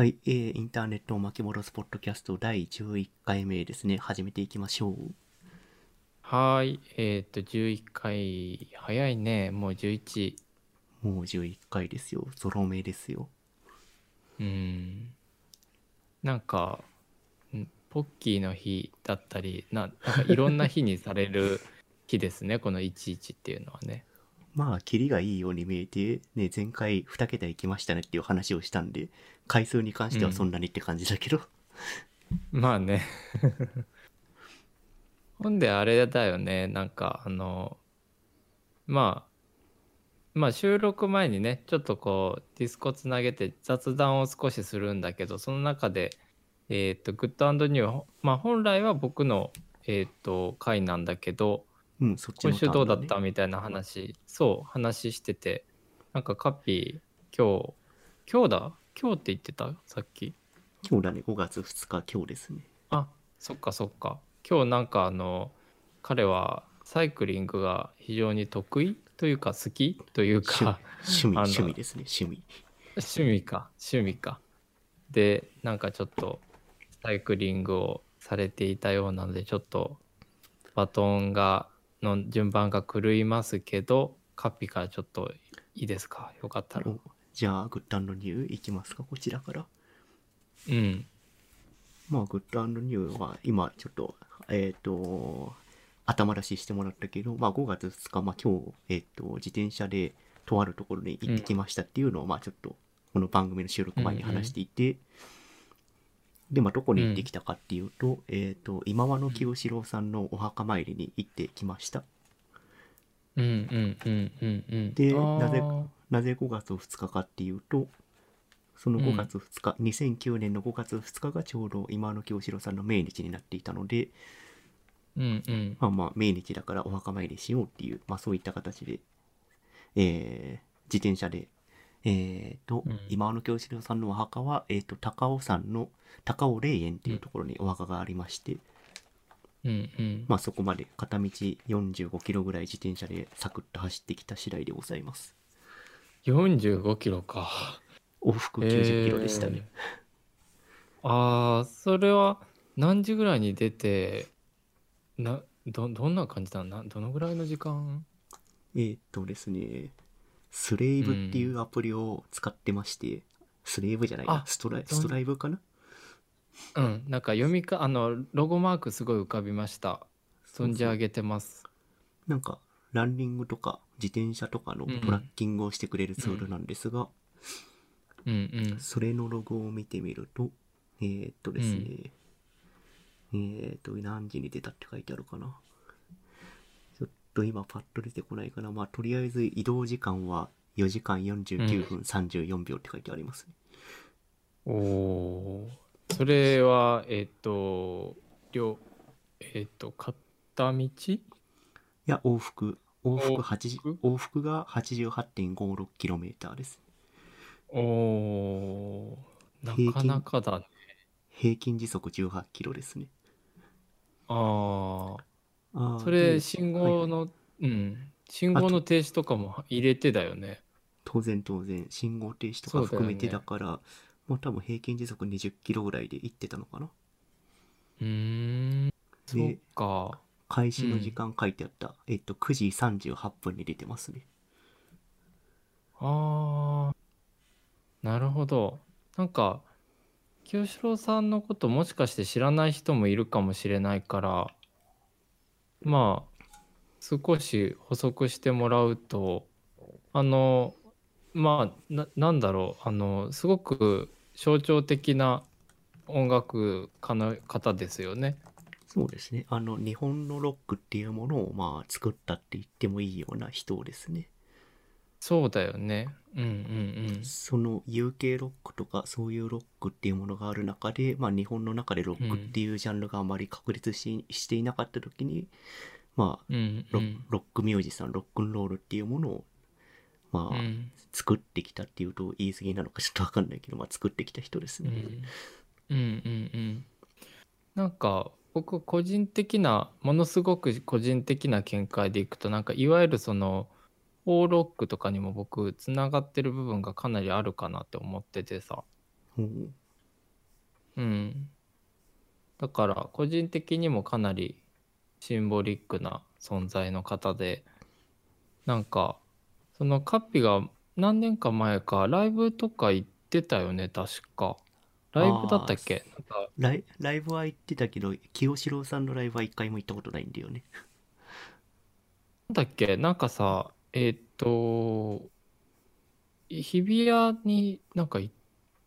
はい、えー、インターネットを巻き戻すポッドキャスト第11回目ですね。始めていきましょう。はーい。えっ、と、11回、早いね。もう11。もう11回ですよ。ゾロ目ですよ。うん。なんか、んポッキーの日だったり、ななんかいろんな日にされる日ですね。この11っていうのはね。まあ、キリがいいように見えて、ね、前回2桁いきましたねっていう話をしたんで、回数に関してはそんなにって感じだけど。まあね。ほんであれだよね。なんかあの、まあ、まあ収録前にね、ちょっとこうディスコつなげて雑談を少しするんだけど、その中で、えっ、と、グッドニュー、まあ本来は僕の、えっ、と、回なんだけど、うん、そっちの今週どうだったみたいな話、そう、話してて、なんかカッピー、今日、今日だ？今日って言ってた？さっき。今日だね、5月2日、今日ですね。あそっかそっか。今日なんかあの彼はサイクリングが非常に得意というか好きという趣か趣味、趣味ですね、趣味。趣味か趣味か。でなんかちょっとサイクリングをされていたようなのでちょっとバトンがの順番が狂いますけどカッピからちょっといいですか？よかったら。おじゃあ、グッドニューいきますか、こちらから。うん。まあ、グッドニューは今ちょっと、えっ、と、頭出ししてもらったけど、まあ5月2日、まあ今日、えっ、と、自転車でとあるところに行ってきましたっていうのを、まあちょっと、この番組の収録前に話していて、で、まあどこに行ってきたかっていうと、えっ、と、今和の清志郎さんのお墓参りに行ってきました。うんうんうんうんうんでなぜなぜ5月2日かっていうと、その5月2日、2009年の5月2日がちょうど今和の清志郎さんの命日になっていたので、うんうん。まあまあ、命日だからお墓参りしようっていう、まあそういった形で、えー自転車で、えーと、うん今和の京志郎さんのお墓は、えーと、高尾山の高尾霊園っていうところにお墓がありまして、うんうんまあそこまで片道45キロぐらい自転車でサクッと走ってきた次第でございます。45キロか。往復90キロでしたね。ああ、それは何時ぐらいに出て、な、ど、どんな感じだ？な、どのぐらいの時間？えーっとですね、スレイブっていうアプリを使ってまして、スレイブじゃないなあ、ストライストライブかな？うん、なんか読みか、あの、ロゴマークすごい浮かびました。存じ上げてます。なんか、ランニングとか自転車とかのうんトラッキングをしてくれるツールなんですが、うんうん。それのロゴを見てみると、えーっとですね、えーっと、何時に出たって書いてあるかな？と今パッと出てこないかな。まあ、とりあえず移動時間は4時間49分34秒って書いてありますね。おおー。それは、えっと、両、えっと、片道？いや、往復、往復往80復往復が 88.56km です。おおー。なかなかだね。平均時速 18km ですね。ああ。あーそれで信号の、うん。信号の停止とかも入れてだよね。当然当然、信号停止とそうだよね。か含めてだから、もう多分平均時速 20km ぐらいで行ってたのかな。うーん。そうで、か。開始の時間書いてあった、えっと、9時38分に出てますね。あー。なるほど。なんか清志郎さんのこともしかして知らない人もいるかもしれないからまあ少し補足してもらうとあのまあなんだろうあのすごく象徴的な音楽家の方ですよね。そうですね。あの、日本のロックっていうものを、まあ、作ったって言ってもいいような人ですね。そうだよね。うんうんその UK ロックとかそういうロックっていうものがある中で、まあ日本の中でロックっていうジャンルがあまり確立し,、していなかった時に、まあうん。うんロ,、ックミュージシャン、ロックンロールっていうものを、まあ、うん作ってきたっていうと言い過ぎなのかちょっとわかんないけど、まあ作ってきた人ですね。うんうんうんうんなんか僕個人的なものすごく個人的な見解でいくとなんかいわゆるそのオーロックとかにも僕つながってる部分がかなりあるかなって思っててさ。うんうん。だから個人的にもかなりシンボリックな存在の方でなんかそのカッピが何年か前かライブとか行ってたよね確か。ライブだったっけ？ライライブは行ってたけど、清志郎さんのライブは一回も行ったことないんだよね。なんだっけ？なんかさえーっと日比谷になんか行っ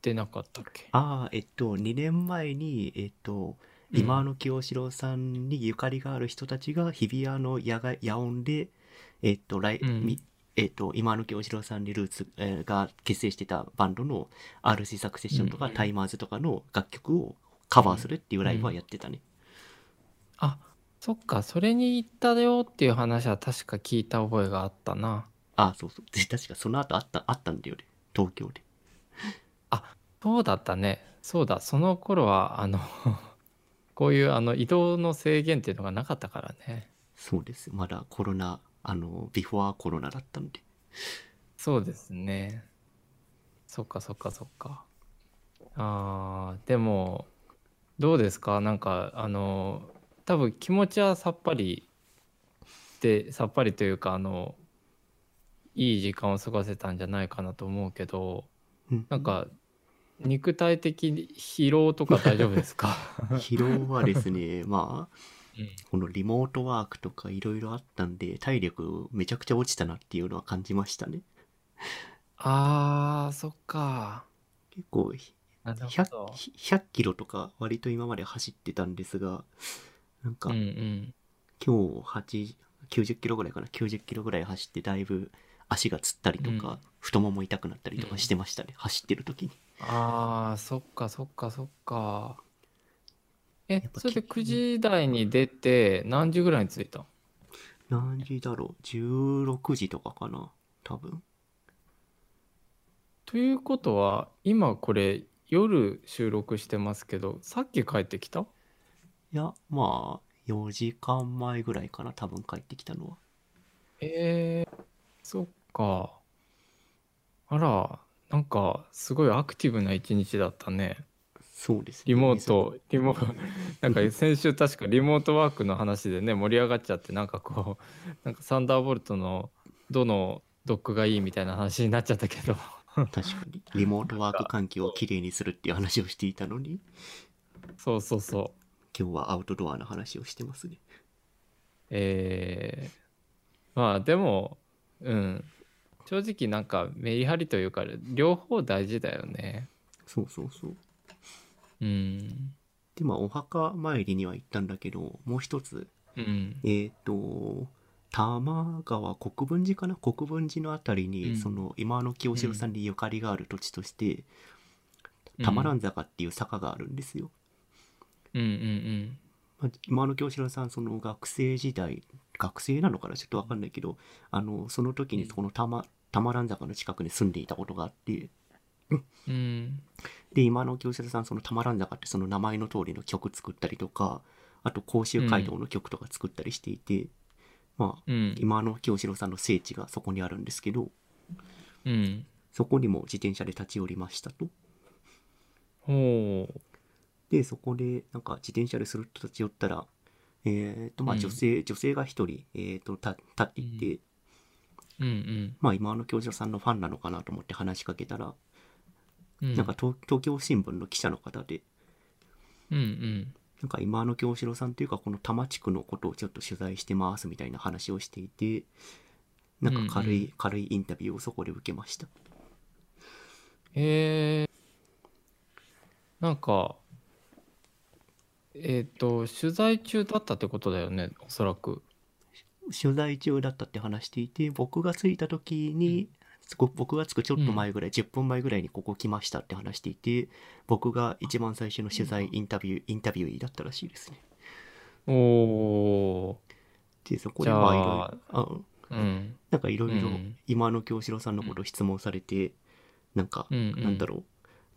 てなかったっけ？ああ、えっと、2年前に、えっと、今の清志郎さんにゆかりがある人たちが日比谷の野外野音で、えっと、ライうん。みえっと、今の清志郎さんにルーツ、えーが結成してたバンドの RC サクセッションとか、うん。タイマーズとかの楽曲をカバーするっていうライブはやってたね。あそっかそれに行ったよっていう話は確か聞いた覚えがあったなああ、そうそう。で確かその後あった、あったんだよね。東京で。そうだったねそうだその頃はあの こういうあの移動の制限っていうのがなかったからねそうです。まだコロナ、あの、ビフォーコロナだったんで。そうですねそっかそっかそっかあーでもどうですか？なんかあの多分気持ちはさっぱりでさっぱりというかあのいい時間を過ごせたんじゃないかなと思うけどうん。なんか肉体的に疲労とか大丈夫ですか、疲労はですね、まあ、うん。このリモートワークとかいろいろあったんで、体力めちゃくちゃ落ちたなっていうのは感じましたね。あーそっか。結構、なるほ 100, ど100キロとか割と今まで走ってたんですが、なんかうんうん。今日8 90キロぐらいかな、90キロぐらい走ってだいぶ足がつったりとか、うん。太もも痛くなったりとかしてましたね、走ってる時に。あーそっかそっかそっか。えぱそれでき9時台に出て何時ぐらいに着いた何時だろう ?16 時とかかな多分。ということは今これ夜収録してますけどさっき帰ってきた？いや、まあ、4時間前ぐらいかな多分帰ってきたのは。えー、そっかあらなんかすごいアクティブな一日だったねそうですね。リモート リモなんか先週確かリモートワークの話でね盛り上がっちゃってなんかこうなんかサンダーボルトのどのドックがいいみたいな話になっちゃったけど確かに。リモートワーク環境をきれいにするっていう話をしていたのに、そうそうそう今日はアウトドアの話をしてますね。えー、まあでもうん。正直なんかメリハリというか両方大事だよね。そうそうそう。うん。で、まあ、お墓参りには行ったんだけど、もう一つ、うん。えっ、と、多摩川国分寺かな？国分寺のあたりに、うん。その今の清志郎さんにゆかりがある土地として、うん。玉蘭坂っていう坂があるんですよ。うんうんまあ、今の京志郎さんその学生時代学生なのかなちょっとわかんないけどあのその時にこの玉玉蘭坂の近くに住んでいたことがあって。うん。うんで今の京志郎さんその玉蘭坂ってその名前の通りの曲作ったりとかあと甲州街道の曲とか作ったりしていて、まあうん。今の京志郎さんの聖地がそこにあるんですけどうん。そこにも自転車で立ち寄りましたと。ほうでそこでなんか自転車でするっと立ち寄ったらえっ、とまあうん。女性、女性が一人、えー、と立立っていて、うんうん。まあ今の教授さんのファンなのかなと思って話しかけたら、うん。なんか東東京新聞の記者の方で、うんうん。なんか今の京志郎さんっていうかこの多摩地区のことをちょっと取材してますみたいな話をしていて、なんか軽い、うんう軽いインタビューをそこで受けました。へえなんかえっ、と取材中だったってことだよねおそらく。取材中だったって話していて、僕が着いた時に、ご僕が着くちょっと前ぐらい、10分前ぐらいにここ来ましたって話していて、僕が一番最初の取材インタビュー、インタビューだったらしいですね。おおで、そこでまあいろいろなんかいろいろうん。今の京志郎さんのことを質問されて、なんか、うんうん。なんだろう、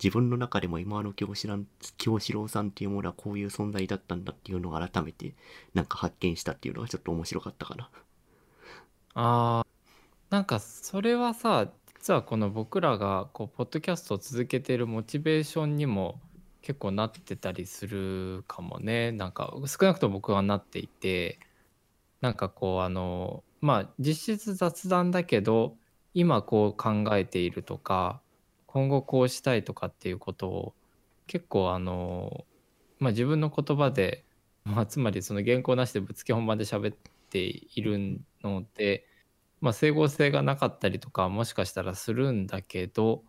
自分の中でも今の京志郎京志郎さんっていうものはこういう存在だったんだっていうのを改めて、なんか発見したっていうのがちょっと面白かったかな。あーなんかそれはさ実はこの僕らがこうポッドキャストを続けてるモチベーションにも結構なってたりするかもねなんか少なくとも僕はなっていてなんかこうあのまあ実質雑談だけど今こう考えているとか今後こうしたいとかっていうことを結構あのまあ自分の言葉で、まあ、つまりその原稿なしでぶつけ本番で喋っているので、まあ、整合性がなかったりとかもしかしたらするんだけど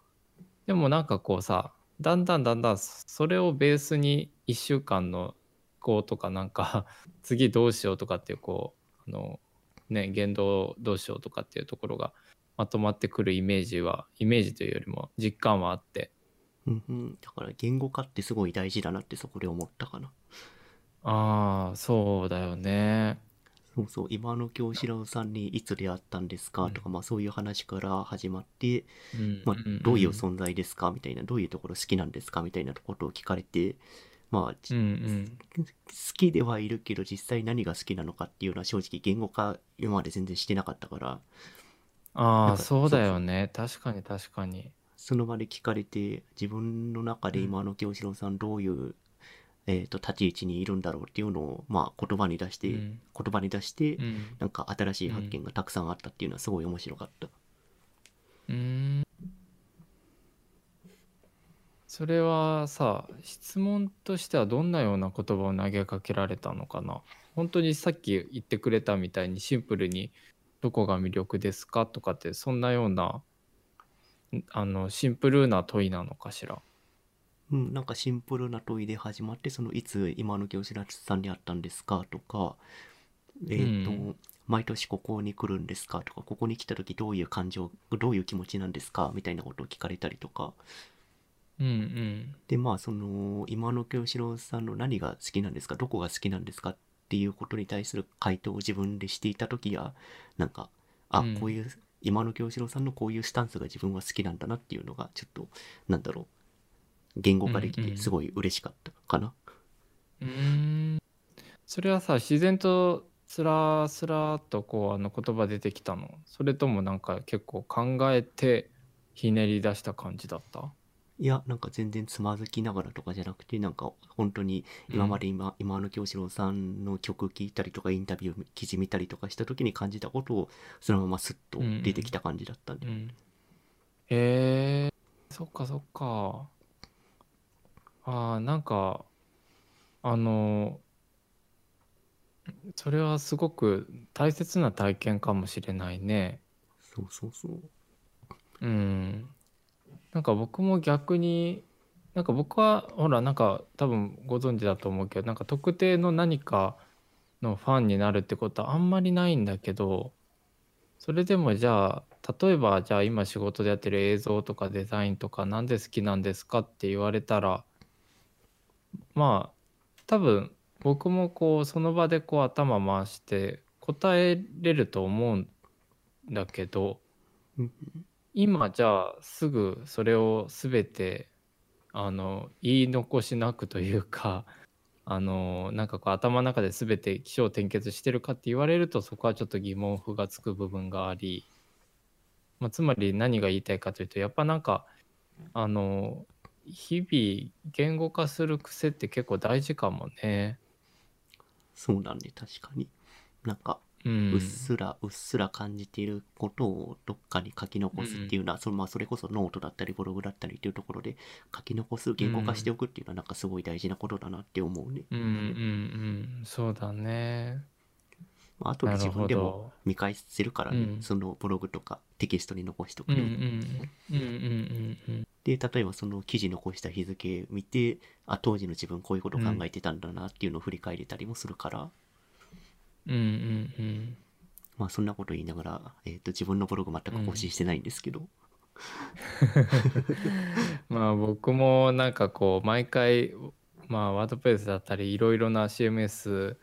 でもなんかこうさだんだんだんだんそれをベースに1週間のこうとかなんか 次どうしようとかっていうこうあのね言動どうしようとかっていうところがまとまってくるイメージはイメージというよりも実感はあって。うんうん。だから言語化ってすごい大事だなってそこで思ったかな。ああそうだよね。そうそう、今の京志郎さんにいつ出会ったんですか？とか、まあそういう話から始まって、うん。まあんんどういう存在ですか？みたいな、どういうところ好きなんですか？みたいなことを聞かれて、まあ、じうんうん。好きではいるけど実際何が好きなのかっていうのは正直言語化今まで全然してなかったから、ああそうだよね。確かに確かに。その場で聞かれて、自分の中でうん。今の京志郎さんどういう、えーと立ち位置にいるんだろうっていうのを、まあ言葉に出して、うん。言葉に出して、うん。なんか新しい発見がたくさんあったっていうのはすごい面白かった。うーん。それはさ質問としてはどんなような言葉を投げかけられたのかな？本当にさっき言ってくれたみたいにシンプルに「どこが魅力ですか?」とかってそんなようなんあのシンプルな問いなのかしら？うん、なんかシンプルな問いで始まって、そのいつ今の京志郎さんに会ったんですかとか、えっ、と、うん。毎年ここに来るんですかとか、ここに来た時どういう感情、どういう気持ちなんですか？みたいなことを聞かれたりとか、うんうん。で、まあ、その、今の京志郎さんの何が好きなんですか？どこが好きなんですか？っていうことに対する回答を自分でしていた時や、なんか、あ、うん。こういう、今の京志郎さんのこういうスタンスが自分は好きなんだなっていうのが、ちょっと、なんだろう、言語化できうんうんてすごい嬉しかったかな。うーん。それはさ自然とスラスラっとこうあの言葉出てきたの。それともなんか結構考えてひねり出した感じだった？いや、なんか全然つまずきながらとかじゃなくて、なんか本当に今まで今、今の京志郎さんの曲聴いたりとか、インタビュー記事見たりとかした時に感じたことを、そのままスッと出てきた感じだったんで。うん。へえそっかそっか。あーなんかあのそれはすごく大切な体験かもしれないね。そうそうそう。うんなんか僕も逆になんか僕はほらなんか多分ご存知だと思うけどなんか特定の何かのファンになるってことはあんまりないんだけどそれでもじゃあ例えばじゃあ今仕事でやってる映像とかデザインとかなんで好きなんですかって言われたらまあ多分僕もこうその場でこう頭回して答えれると思うんだけど今じゃあすぐそれを全てあの言い残しなくというか あのなんかこう頭の中で全て起承転結してるかって言われるとそこはちょっと疑問符がつく部分があり、まあ、つまり何が言いたいかというとやっぱなんかあの日々言語化する癖って結構大事かもね。そうだね、確かに。なんか、うっすら、うっすら感じていることをどっかに書き残すっていうのは、そのまあそれこそノートだったりブログだったりっていうところで書き残す、言語化しておくっていうのはなんかすごい大事なことだなって思うね。うんうんうん。そうだね。まあ後で自分でも見返せるからね、うん。そのブログとかテキストに残しておくうんうんと、うんうんうんうん。で例えばその記事残した日付見てあ当時の自分こういうこと考えてたんだなっていうのを振り返れたりもするから、うんうんうん。まあそんなこと言いながら、えー、と自分のブログ全く更新してないんですけど、まあ僕もなんかこう毎回まあワードプレスだったりいろいろな CMS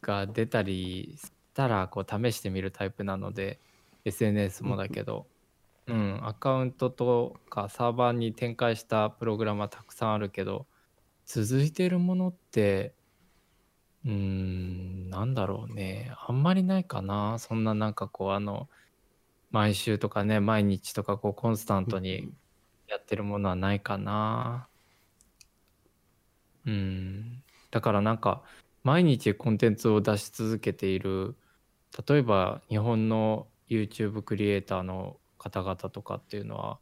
が出たりしたらこう試してみるタイプなので SNS もだけど、うん、アカウントとかサーバーに展開したプログラムはたくさんあるけど続いているものってうーんなんだろうねあんまりないかなそんななんかこうあの毎週とかね毎日とかこうコンスタントにやってるものはないかな。うん。だからなんか毎日コンテンツを出し続けている例えば日本の YouTube クリエイターの方々とかっていうのは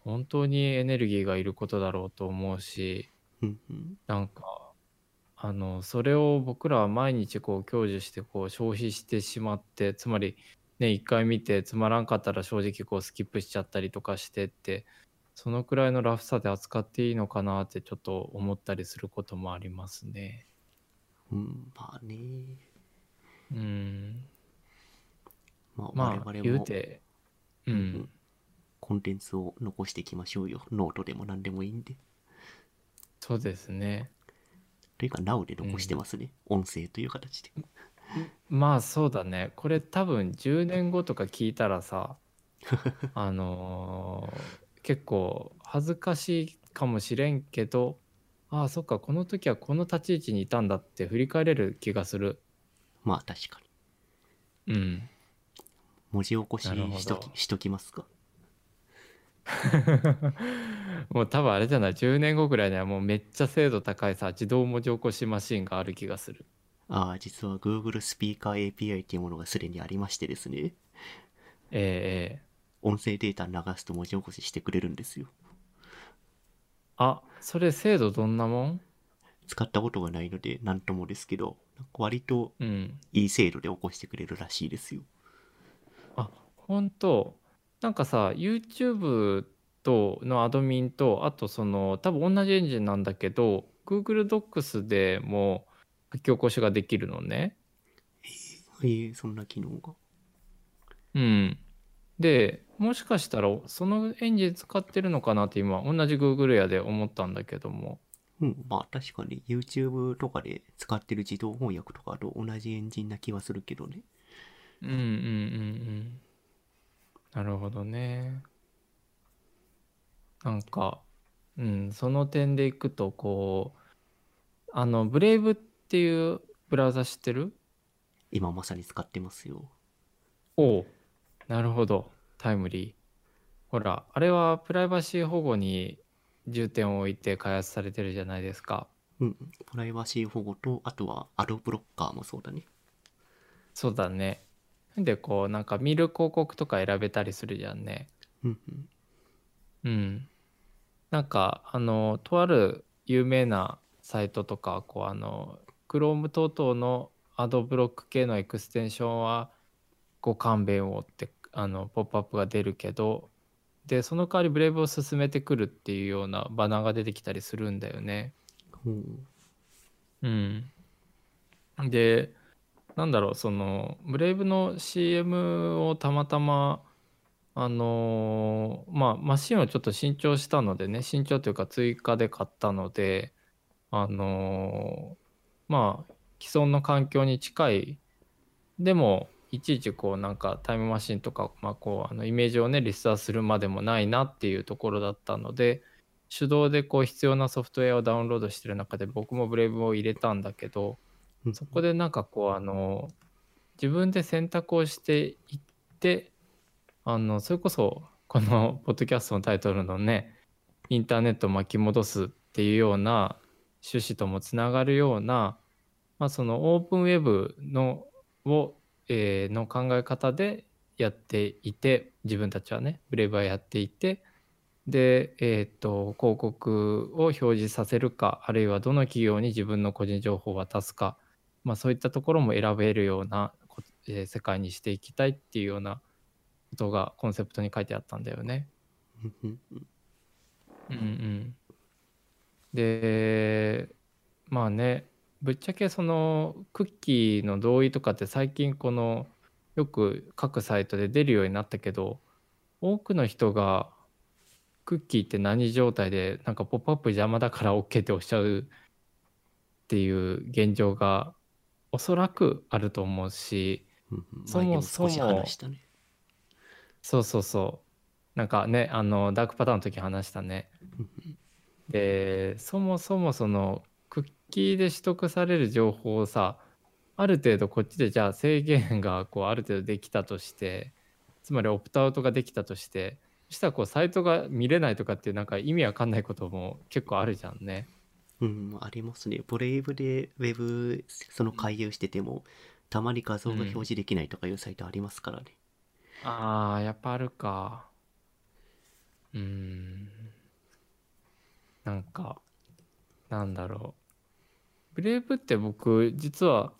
本当にエネルギーがいることだろうと思うしうんうんなんかあのそれを僕らは毎日こう享受してこう消費してしまってつまりね一回見てつまらんかったら正直こうスキップしちゃったりとかしてってそのくらいのラフさで扱っていいのかなってちょっと思ったりすることもありますね。うん、まあね。うん。まあ、まあ我々も言うてううんんコンテンツを残していきましょうよ。ノートでも何でもいいんで。そうですね。というか、Now で残してますね。音声という形で。まあそうだねこれ多分10年後とか聞いたらさ あのー結構恥ずかしいかもしれんけどああそっかこの時はこの立ち位置にいたんだって振り返れる気がするまあ、確かに。うん文字起こししときしときますか？もう多分あれじゃない？10年後ぐらいにはもうめっちゃ精度高いさ自動文字起こしマシンがある気がするああ、実は Google スピーカー API っていうものがすでにありましてですね。ええええ音声データ流すと文字起こししてくれるんですよ。あそれ精度どんなもん？使ったことがないので何ともですけど、割とうんいい精度で起こしてくれるらしいですよ。あ本当なんかさ YouTube とのアドミンとあとその多分同じエンジンなんだけど Google Docs でも書き起こしができるのね。えー、そんな機能が？うん。でもしかしたらそのエンジン使ってるのかなって今同じ Google やで思ったんだけども。うん、まあ確かに YouTube とかで使ってる自動翻訳とかと同じエンジンな気はするけどね。うんうんうんうん。なるほどね。なんか、うん、その点でいくと、こう、あの、ブレイブっていうブラウザ知ってる？今まさに使ってますよ。おお、なるほど。タイムリー。ほら、あれはプライバシー保護に重点を置いて開発されてるじゃないですか。うん、プライバシー保護と、あとはアドブロッカーもそうだね。そうだね。で、こう、なんか見る広告とか選べたりするじゃんね。うんうん。うん。なんか、あの、とある有名なサイトとか、こう、あの、Chrome 等々のアドブロック系のエクステンションはご勘弁をって、あの、ポップアップが出るけど、で、その代わりブレイブを進めてくるっていうようなバナーが出てきたりするんだよね。ほううん。で、なんだろう、その、ブレイブの CM をたまたま、あのーまあ、マシンをちょっと新調したのでね、新調というか追加で買ったので、あのーまあ、既存の環境に近い、でも、いちいちこうなんかタイムマシンとか、まあ、こうあのイメージをねリストアするまでもないなっていうところだったので手動でこう必要なソフトウェアをダウンロードしてる中で僕もブレイブを入れたんだけどそこでなんかこうあの自分で選択をしていってあのそれこそこの ポッドキャストのタイトルのねインターネットを巻き戻すっていうような趣旨ともつながるような、まあ、そのオープンウェブのを、えーの考え方でやっていて自分たちはねブレイブはやっていてで、えー、と広告を表示させるかあるいはどの企業に自分の個人情報を渡すか、まあ、そういったところも選べるような、こえー世界にしていきたいっていうようなことがコンセプトに書いてあったんだよね。うんうんでまあねぶっちゃけそのクッキーの同意とかって最近このよく各サイトで出るようになったけど多くの人がクッキーって何状態でなんかポップアップ邪魔だから OK っておっしゃうっていう現状がおそらくあると思うしうんうんそもそも。そうそうそうなんかねあのダークパターンの時話したね。でそもそもそのクッキーで取得される情報をさある程度こっちでじゃあ制限がこうある程度できたとしてつまりオプトアウトができたとしてそしたらこうサイトが見れないとかっていうなんか意味わかんないことも結構あるじゃんね。うん、ありますね。ブレイブでウェブ、その回遊してても、たまに画像が表示できないとかいうサイトありますからね。ああ、やっぱあるか。うん。なんか、なんだろう。ブレイブって僕、実は、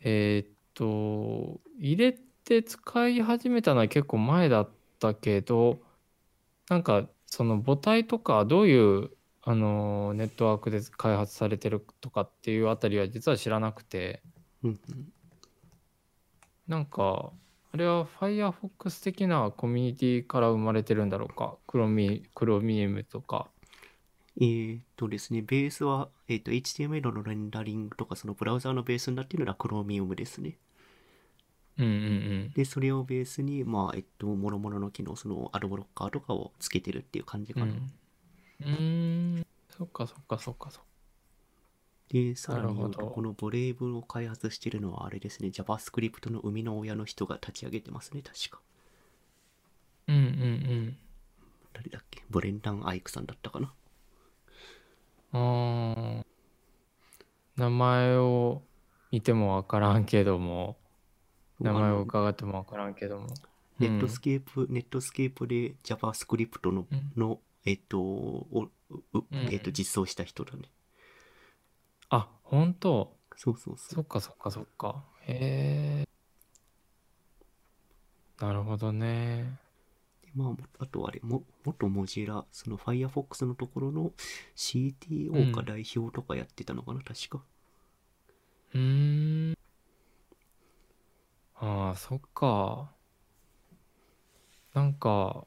えーっと、入れて使い始めたのは結構前だったけど、なんか、その母体とか、どういう、あの、ネットワークで開発されてるとかっていうあたりは実は知らなくて、うんうん。なんか、あれは Firefox 的なコミュニティから生まれてるんだろうか？クロミ、クロミウムとか。えーっとですね、ベースは、えーっと、HTML のレンダリングとか、そのブラウザーのベースになっているのは Chromium ですね。うんうんうん。で、それをベースに、まあ、えっと、諸々の機能、そのアドブロッカーとかをつけてるっていう感じかな。うん。うーん。そっかそっかそっかそっか。で、さらに言うと、このブレイブを開発してるのはあれですね、JavaScript の生みの親の人が立ち上げてますね、確か。うんうんうん。誰だっけ？ブレンダン・アイクさんだったかな。あー名前を見てもわからんけども、名前を伺ってもわからんけども。ネットスケープ、ネットスケープで JavaScript の、うんのえっと、おうううんえっと、実装した人だね。あ、本当？そうそうそう。そっかそっかそっか。へえ。なるほどね。でまあ、あとあれ、も、元 Mozilla、その Firefox のところの CTO か代表とかやってたのかな、確か。うーん。ああ、そっか。なんか、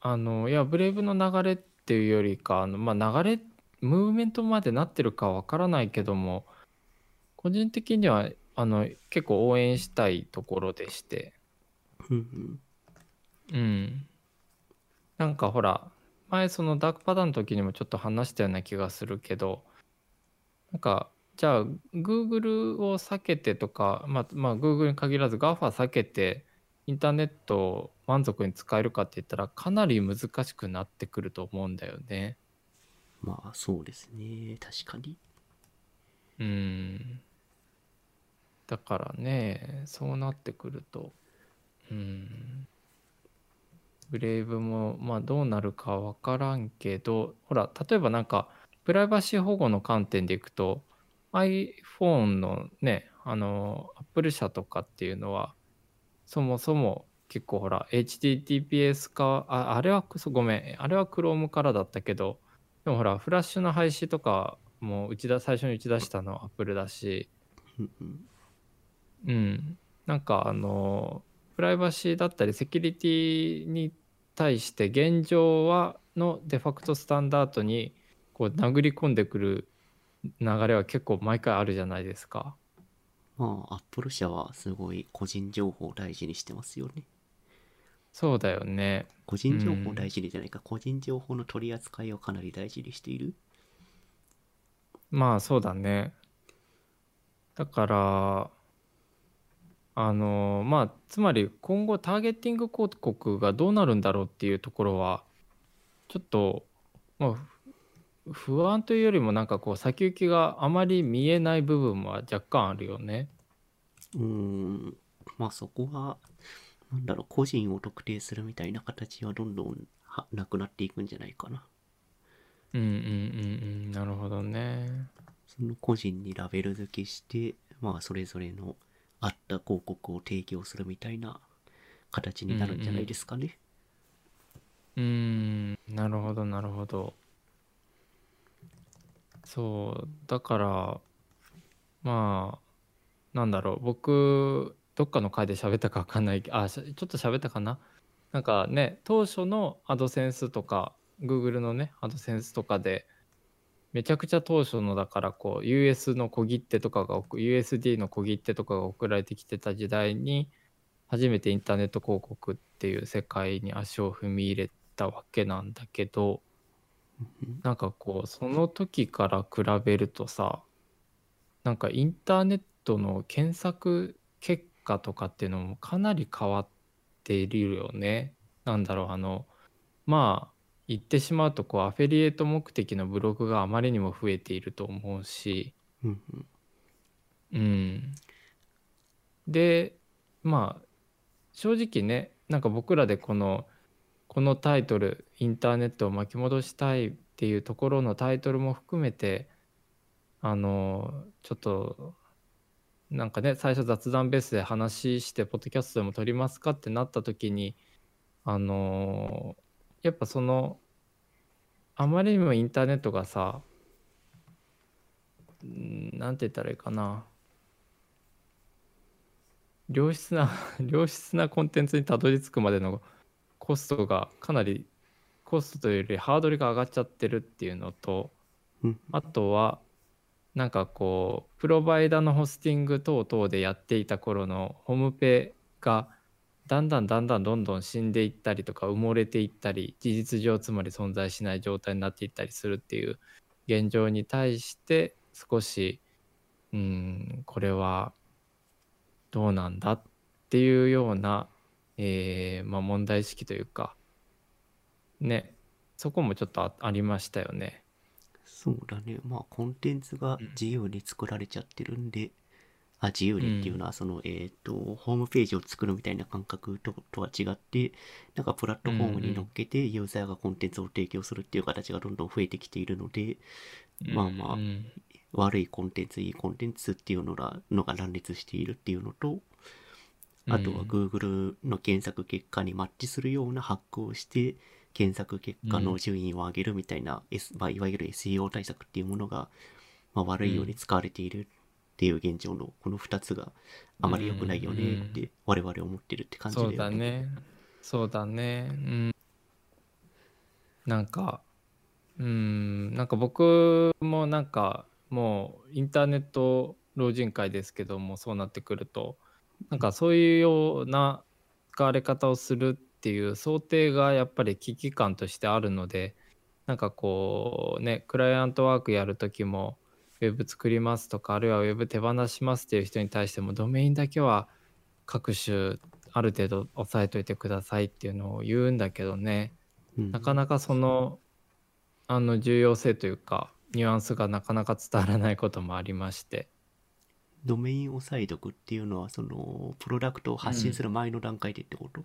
あの、いや、ブレイブの流れっていうよりか、あの、まあ、流れ、ムーブメントまでなってるかわからないけども、個人的には、あの、結構応援したいところでして、うんうん。うん。なんかほら、前そのダークパターンの時にもちょっと話したような気がするけど、なんか、じゃあ、Google を避けてとか、まあ、まあ、Google に限らず GAFA 避けて、インターネットを満足に使えるかって言ったら、かなり難しくなってくると思うんだよね。まあ、そうですね。確かに。うん。だからね、そうなってくると、うん。ブレイブも、まあどうなるかわからんけど、ほら、例えばなんか、プライバシー保護の観点でいくと、iPhone のね、あの、Apple 社とかっていうのは、そもそも結構ほら、HTTPS か、あ、あれは、ごめん、あれは Chrome からだったけど、でもほら、フラッシュの廃止とかも打ちだ最初に打ち出したのは Apple だし。うん、なんかあのプライバシーだったりセキュリティに対して現状はのデファクトスタンダードにこう殴り込んでくる流れは結構毎回あるじゃないですか。まあ、Apple 社はすごい個人情報を大事にしてますよね。そうだよね。個人情報を大事にじゃないか、個人情報の取り扱いをかなり大事にしている。まあそうだね。だからあのまあつまり今後ターゲッティング広告がどうなるんだろうっていうところはちょっとまあふ不安というよりもなんかこう先行きがあまり見えない部分は若干あるよね。うーん、まあそこは、なんだろう、個人を特定するみたいな形はどんどんはなくなっていくんじゃないかな。うんうんうんうんなるほどね。その個人にラベル付けして、まあそれぞれのあった広告を提供するみたいな形になるんじゃないですかね。うーんなるほどなるほどそうだからまあなんだろう僕どっかの回で喋ったか分かんないけあちょっと喋ったかな？なんかね当初のアドセンスとか Google のねアドセンスとかでめちゃくちゃ当初のだからこう US の小切手とかが USD の小切手とかが送られてきてた時代に初めてインターネット広告っていう世界に足を踏み入れたわけなんだけどなんかこうその時から比べるとさなんかインターネットの検索結果とかっていうのもかなり変わっているよね。なんだろうあのまあ言ってしまうとこうアフィリエイト目的のブログがあまりにも増えていると思うし、うんうん。うん、でまあ正直ねなんか僕らでこのこのタイトル「インターネットを巻き戻したい」っていうところのタイトルも含めてあのちょっとなんかね最初雑談ベースで話してポッドキャストでも撮りますかってなった時にあのやっぱそのあまりにもインターネットがさうんなんて言ったらいいかな良質な良質なコンテンツにたどり着くまでのコストがかなりコストというよりハードルが上がっちゃってるっていうのとうん。あとはなんかこうプロバイダのホスティング等々でやっていた頃のホームペがだんだんだんだんどんどん死んでいったりとか埋もれていったり事実上つまり存在しない状態になっていったりするっていう現状に対して少しうんこれはどうなんだっていうような、えーまあ、問題意識というかねそこもちょっとあありましたよね。そうだね。まあ、コンテンツが自由に作られちゃってるんで、あ、自由にっていうのは、その、えっ、と、ホームページを作るみたいな感覚ととは違って、なんかプラットフォームに乗っけて、ユーザーがコンテンツを提供するっていう形がどんどん増えてきているので、まあまあうん悪いコンテンツ、いいコンテンツっていうのがのが乱立しているっていうのと、あとはうん Google の検索結果にマッチするようなハックをして、検索結果の順位を上げるみたいな、S まあ、いわゆる SEO 対策っていうものが、まあ、悪いように使われているっていう現状のこの2つがあまり良くないよねって我々思ってるって感じそうでだね。そうだね。うん。なんかうん。なんか僕もなんかもうインターネット老人会ですけどもそうなってくるとなんかそういうような使われ方をするっていう想定がやっぱり危機感としてあるのでなんかこうねクライアントワークやる時もウェブ作りますとかあるいはウェブ手放しますっていう人に対してもドメインだけは各種ある程度押さえといてくださいっていうのを言うんだけどね。うん。なかなかそのあの重要性というかニュアンスがなかなか伝わらないこともありましてドメインを再読っていうのはそのプロダクトを発信する前の段階でってこと、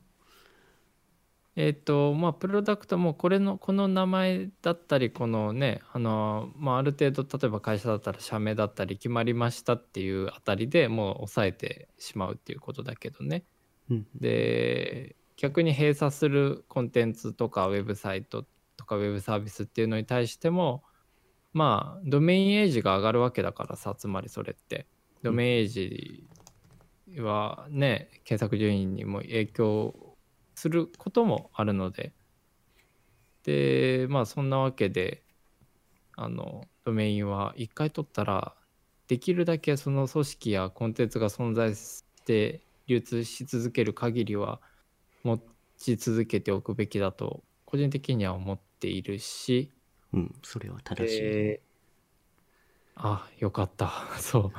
えっ、とまあプロダクトもこれのこの名前だったりこのねあの、まあ、ある程度例えば会社だったら社名だったり決まりましたっていうあたりでもう抑えてしまうっていうことだけどね。うん。で逆に閉鎖するコンテンツとかウェブサイトとかウェブサービスっていうのに対してもまあドメインエイジが上がるわけだからさつまりそれってドメイジはね検索順位にも影響することもあるので。でまあそんなわけであのドメインは一回取ったらできるだけその組織やコンテンツが存在して流通し続ける限りは持ち続けておくべきだと個人的には思っているし、うん、それは正しい、であよかった。そう。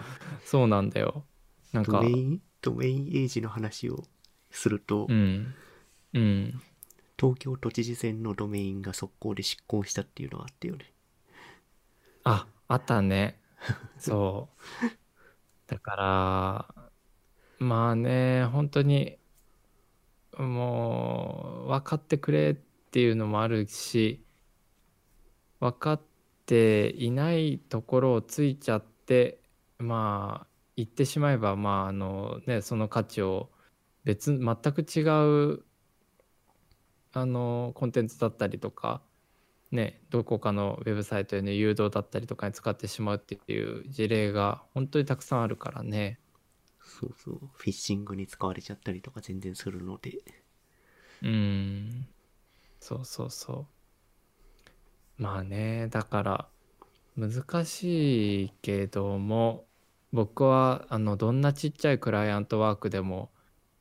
そうなんだよ。なんか。ドメインドメインエイジの話をすると、うん。うん。東京都知事選のドメインが速攻で執行したっていうのがあったよね。ああったね。そう。だからまあね本当にもう分かってくれっていうのもあるし分かっていないところをついちゃってまあ言ってしまえばまああのねその価値を別全く違うあのコンテンツだったりとかね、どこかのウェブサイトへの誘導だったりとかに使ってしまうっていう事例が本当にたくさんあるからね。そうそうフィッシングに使われちゃったりとか全然するのでうん。そうそうそう。まあね、だから難しいけども、僕はあのどんなちっちゃいクライアントワークでも、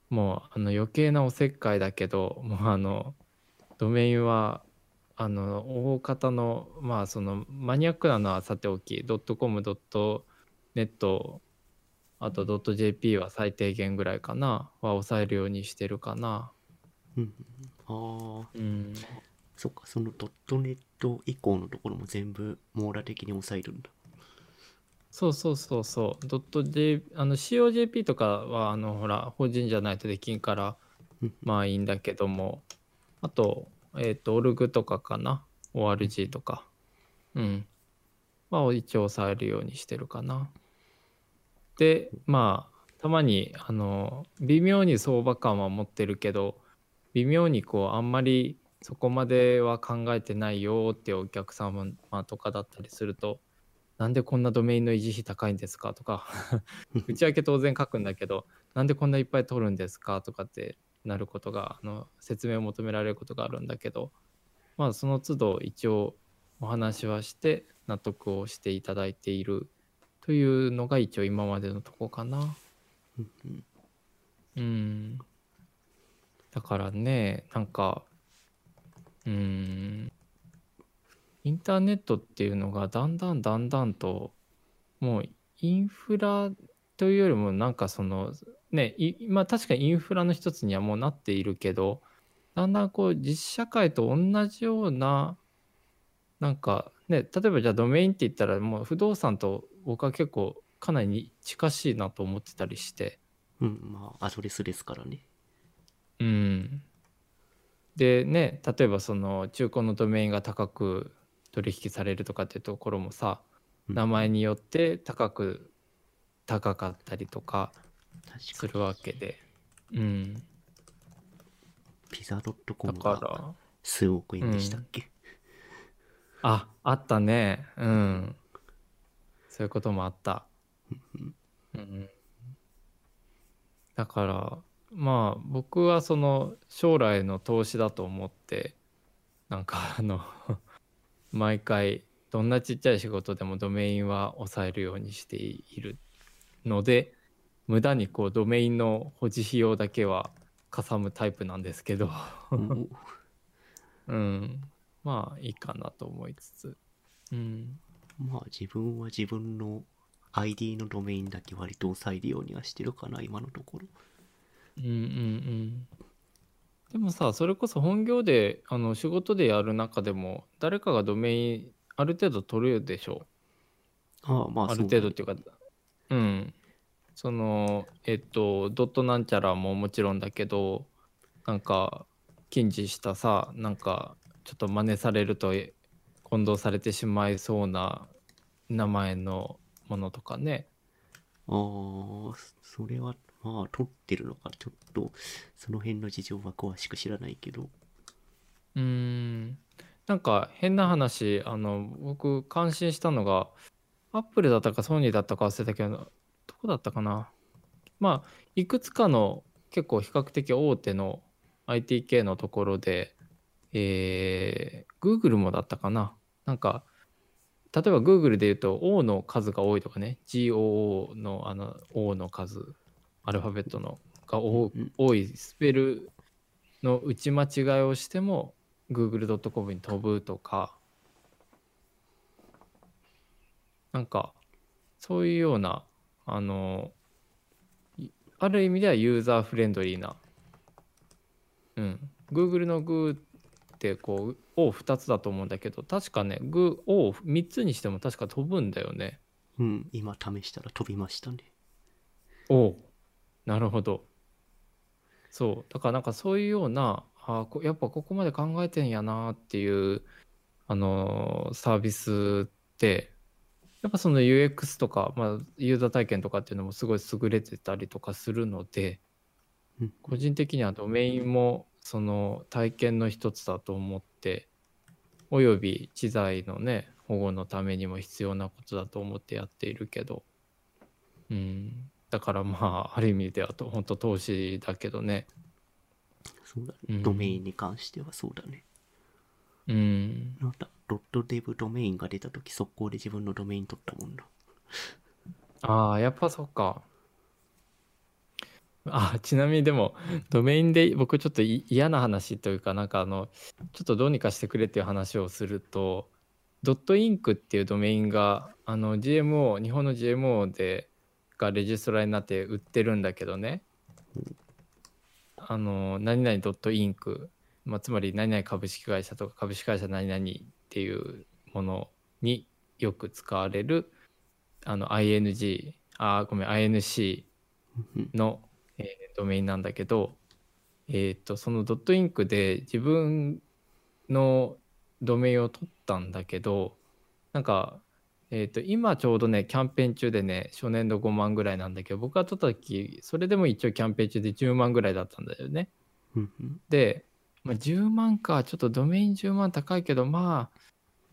もうあの余計なおせっかいだけど、もうあのドメインはあの大方のまあそのマニアックなのはさておき .com、.net あと .jp は最低限ぐらいかなは抑えるようにしてるかな。うんああうん、そっか、そのドットネット以降のところも全部網羅的に抑えるんだ。そうそうそうそう。ドット J、あの COJP とかは、あの、ほら、法人じゃないとできんからうん、まあいいんだけども、あと、えっ、と、オルグとかかな。ORG とか。うん。まあ一応抑えるようにしてるかな。で、まあ、たまに、あの、微妙に相場感は持ってるけど、微妙にこう、あんまりそこまでは考えてないよっていうお客様とかだったりすると、なんでこんなドメインの維持費高いんですかとか 内訳当然書くんだけどなんでこんないっぱい取るんですかとかってなることがあの説明を求められることがあるんだけどまあその都度一応お話はして納得をしていただいているというのが一応今までのとこかな。うん。だからね、なんか、うん、インターネットっていうのがだんだんだんだんと、もうインフラというよりもなんかその、ね、いまあ確かにインフラの一つにはもうなっているけど、だんだんこう実社会と同じような、なんかね、例えばじゃあドメインって言ったらもう不動産と僕は結構かなり近しいなと思ってたりして、うん、まあ、アドレスですからね。うん。でね、例えばその中古のドメインが高く取引されるとかっていうところもさ、うん名前によって高く高かったりとか。するわけで。うん。ピザドットコだムがから、数億円でしたっけ、あ、あったね。うん。そういうこともあった。うんうん。だから、まあ僕はその将来の投資だと思って、なんかあの、毎回どんなちっちゃい仕事でもドメインは抑えるようにしているので、無駄にこうドメインの保持費用だけはかさむタイプなんですけど、お うん。まあいいかなと思いつつ。うん。まあ自分は自分の ID のドメインだけ割と抑えるようにはしてるかな、今のところ。うんうんうん。でもさ、それこそ本業で、あの、仕事でやる中でも、誰かがドメイン、ある程度取るでしょああ、まあある程度っていうか、うん。その、えっと、ドットなんちゃらももちろんだけど、なんか、禁止したさ、なんか、ちょっと真似されるとえ混同されてしまいそうな名前のものとかね。ああ、それは、まあ、取ってるのか、ちょっと、その辺の事情は詳しく知らないけど。うーん。なんか変な話、あの、僕感心したのが、アップルだったかソニーだったか忘れたけど、どこだったかな？まあ、いくつかの結構比較的大手の IT 系のところで、えー、Google もだったかな？なんか、例えば Google で言うと O の数が多いとかね、GOO のあの O の数、アルファベットのが多うん多いスペルの打ち間違いをしても google.com に飛ぶとか。なんかそういうようなあのいある意味ではユーザーフレンドリーな。うん。Google の Goo ってこう O2 つだと思うんだけど確かね Goo O3 つにしても確か飛ぶんだよね。うん、今試したら飛びましたね。おうなるほど。そう。だからなんかそういうようなあこやっぱここまで考えてんやなっていうあのーサービスってやっぱその UX とか、まあ、ユーザー体験とかっていうのもすごい優れてたりとかするのでうん。個人的にはドメインもその体験の一つだと思っておよび知財のね保護のためにも必要なことだと思ってやっているけど。うんだからまあある意味ではと本当投資だけどねそうだね。うんドメインに関してはそうだね。うんなんだ、ドットデブドメインが出た時速攻で自分のドメイン取ったもんな。ああやっぱそっかあちなみにでもドメインで僕ちょっとい嫌な話というかなんかあのちょっとどうにかしてくれっていう話をするとドットインクっていうドメインがあの GMO 日本の GMO でがレジストラになって売ってるんだけどね。あの何々ドットインクまあ、つまり何々株式会社とか株式会社何々っていうものによく使われるあの ING あごめん INC うん。の、えードメインなんだけど、えー、とそのドットインクで自分のドメインを取ったんだけどなんか、えー、と今ちょうどねキャンペーン中でね初年度5万ぐらいなんだけど僕が取った時それでも一応キャンペーン中で10万ぐらいだったんだよね。で、まあ、10万かちょっとドメイン10万高いけどまあ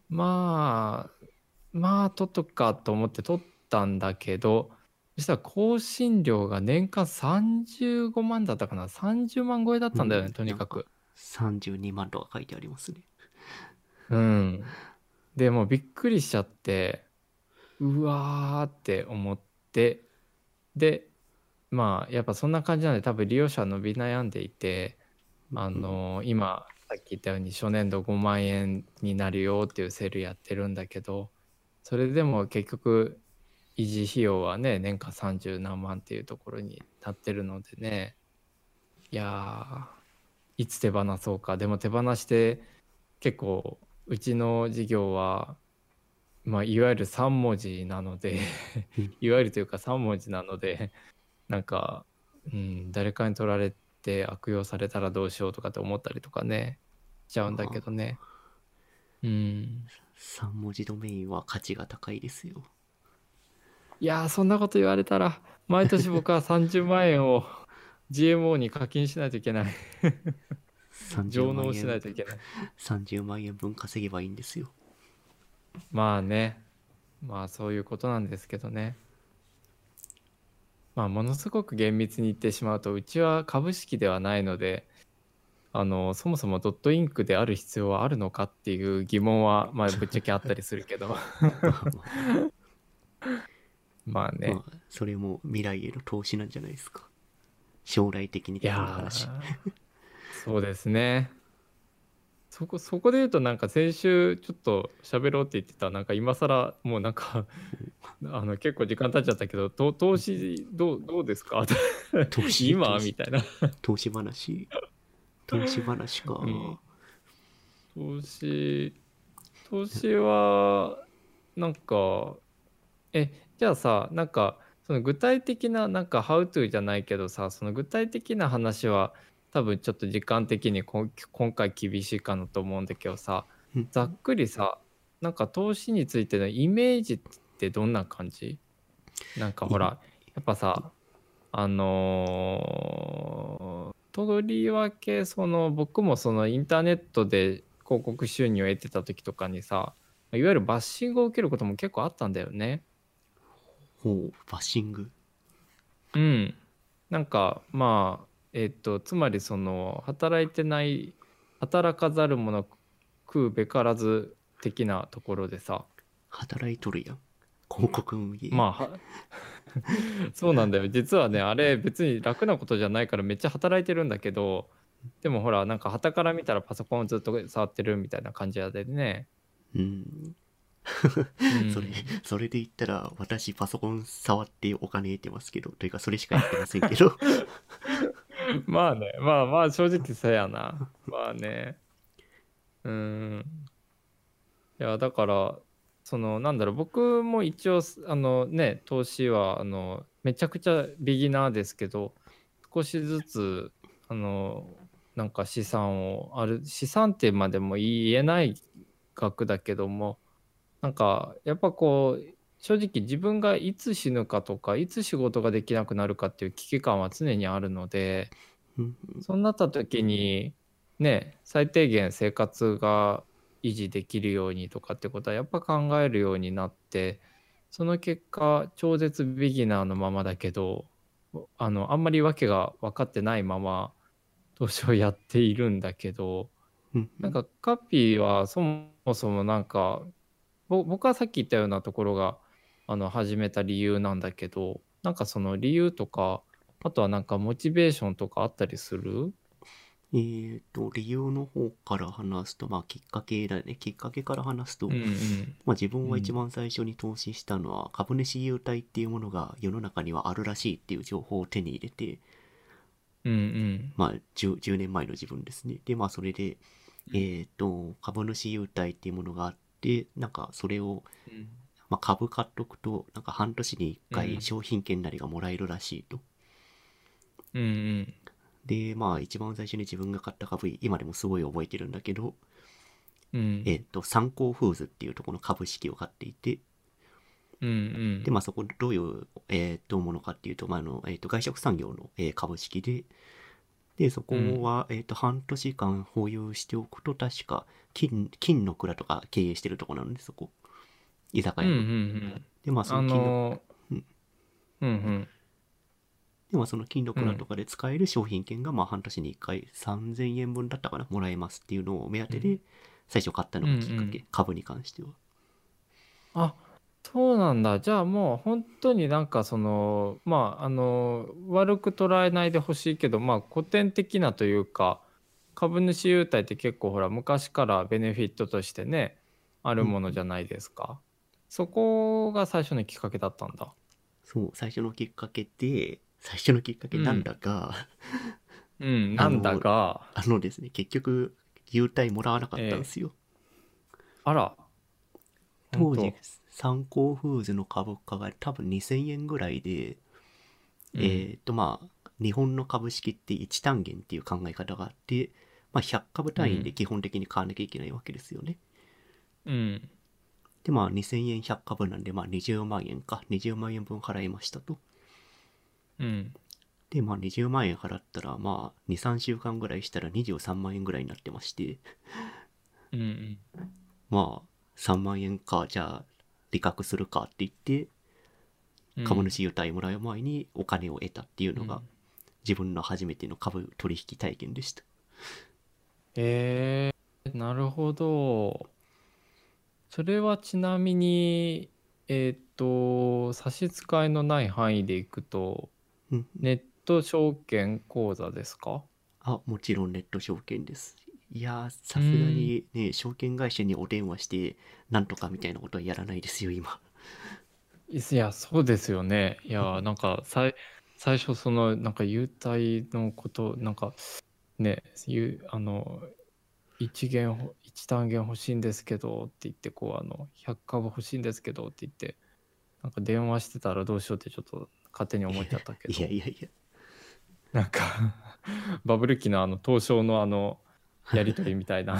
まあまあ取っとくかと思って取ったんだけどそしたら更新料が年間35万だったかな30万超えだったんだよね、うんとにかく。32万とか書いてありますね。うん。でもうびっくりしちゃってうわーって思ってでまあやっぱそんな感じなんで多分利用者は伸び悩んでいてあの今さっき言ったように初年度5万円になるよっていうセールやってるんだけどそれでも結局維持費用はね年間30何万っていうところになってるのでねいやいつ手放そうか。でも手放して結構うちの事業はまあいわゆる3文字なのでうん。いわゆるというか3文字なのでなんか、うん、誰かに取られて悪用されたらどうしようとかって思ったりとかねしちゃうんだけどね。うん。3文字ドメインは価値が高いですよ。いやーそんなこと言われたら毎年僕は30万円を GMO に課金しないといけない。30上万納しない円といけない。30万円分稼げばいいんですよ。まあね。まあそういうことなんですけどね。まあものすごく厳密に言ってしまうとうちは株式ではないのであのそもそもドットインクである必要はあるのかっていう疑問はまあぶっちゃけあったりするけど。まあね。まあ、それも未来への投資なんじゃないですか。将来的に的な話。ーそうですねそこそこで言うとなんか先週ちょっと喋ろうって言ってたなんか今更もうなんかあの結構時間経っちゃったけどと投資どうどうですか？投資今？みたいな。投資話？投資話か。うん。投資投資はなんかえじゃあさなんかその具体的ななんか「How to」じゃないけどさその具体的な話は多分ちょっと時間的に今回厳しいかなと思うんだけどさうんざっくりさなんか投資についてのイメージってどんな感じ？なんかほらやっぱさあのーとりわけその僕もそのインターネットで広告収入を得てた時とかにさいわゆるバッシングを受けることも結構あったんだよね。ほう、バッシング。うん、なんかまあえっとつまりその働いてない働かざる者食うべからず的なところでさ働いとるやん。広告運営。まあは そうなんだよ実はねあれ別に楽なことじゃないからめっちゃ働いてるんだけどでもほらなんか傍から見たらパソコンをずっと触ってるみたいな感じでね、うん。うん それ、それで言ったら、私パソコン触ってお金得てますけど、というかそれしかやってませんけど。まあねまあまあ正直そうやな。まあね。うん。いやだからそのなんだろう僕も一応あのね投資はあのめちゃくちゃビギナーですけど少しずつあのなんか資産をある資産ってまでも言えない額だけどもなんかやっぱこう正直自分がいつ死ぬかとかいつ仕事ができなくなるかっていう危機感は常にあるのでうん。そうなった時にね最低限生活が維持できるようにとかってことはやっぱ考えるようになってその結果超絶ビギナーのままだけどあのあんまり訳が分かってないまま投資をやっているんだけどうん。なんかカピーはそもそもなんかぼ僕はさっき言ったようなところがあの始めた理由なんだけどなんかその理由とかあとはなんかモチベーションとかあったりする？えーと、理由の方から話すと、まあきっかけだね。きっかけから話すと、うんうんまあ自分は一番最初に投資したのは、株主優待っていうものが世の中にはあるらしいっていう情報を手に入れて、うんうん。まあ 10, 10年前の自分ですね。で、まあそれで、えっ、と、株主優待っていうものがあって、なんかそれを、まあ、株買っとくと、なんか半年に1うん回商品券なりがもらえるらしいと。うんうん。で、まあ一番最初に自分が買った株、今でもすごい覚えてるんだけど、うん。えっ、と、参考フーズっていうところの株式を買っていて、うんうん。で、まあそこどういう、えー、とものかっていうと、まああの、えっ、と、外食産業の、えー株式で、で、そこは、えっ、と、半年間保有しておくと、確か、金、金の蔵とか経営してるところなので、そこ。居酒うんうんう。ん。で、まあそあの金の、のうん、うんうん。でまあその金の蔵とかで使える商品券が、まあ半年に1回3000円分だったかな、もらえますっていうのを目当てで、最初買ったのがきっかけ、うんうん株に関しては。あそうなんだじゃあもう本当になんかそのまああの悪く捉えないでほしいけどまあ古典的なというか株主優待って結構ほら昔からベネフィットとしてねあるものじゃないですか、そこが最初のきっかけだったんだ。そう、最初のきっかけで、最初のきっかけなんだが、うんなんだが。あのですね、結局、優待もらわなかったんですよ。あら。当時本、参考フーズの株価が多分2000円ぐらいで、当えっ、とまあ、日本の株式って1単元っていう考え方があって、まあ、100株単位で基本的に買わなきゃいけないわけですよね。うんで、まあ、2000円100株なんで、まあ、20万円か。20万円分払いましたと。うんで、まあ、20万円払ったら、まあ、2、3週間ぐらいしたら23万円ぐらいになってまして、うんうんまあ、3万円か、じゃあ、利確するかって言って、うん株主優待もらう前にお金を得たっていうのがうん、自分の初めての株取引体験でした。へえなるほど。それはちなみに、えっと、差し支えのない範囲でいくと、うん。ネット証券口座ですか？あ、もちろんネット証券です。いやー、さすがにね、証券会社にお電話して、なんとかみたいなことはやらないですよ、今。いや、そうですよね。いや、なんか、さい最初、その、なんか、優待のこと、なんか、ね、ゆあの、一元ほ、一単元欲しいんですけどって言って、こう、あの、100株欲しいんですけどって言って、なんか電話してたらどうしようってちょっと勝手に思っちゃったけど。いや、いやいや。なんかバブル期のあの東証のあのやり取りみたいな。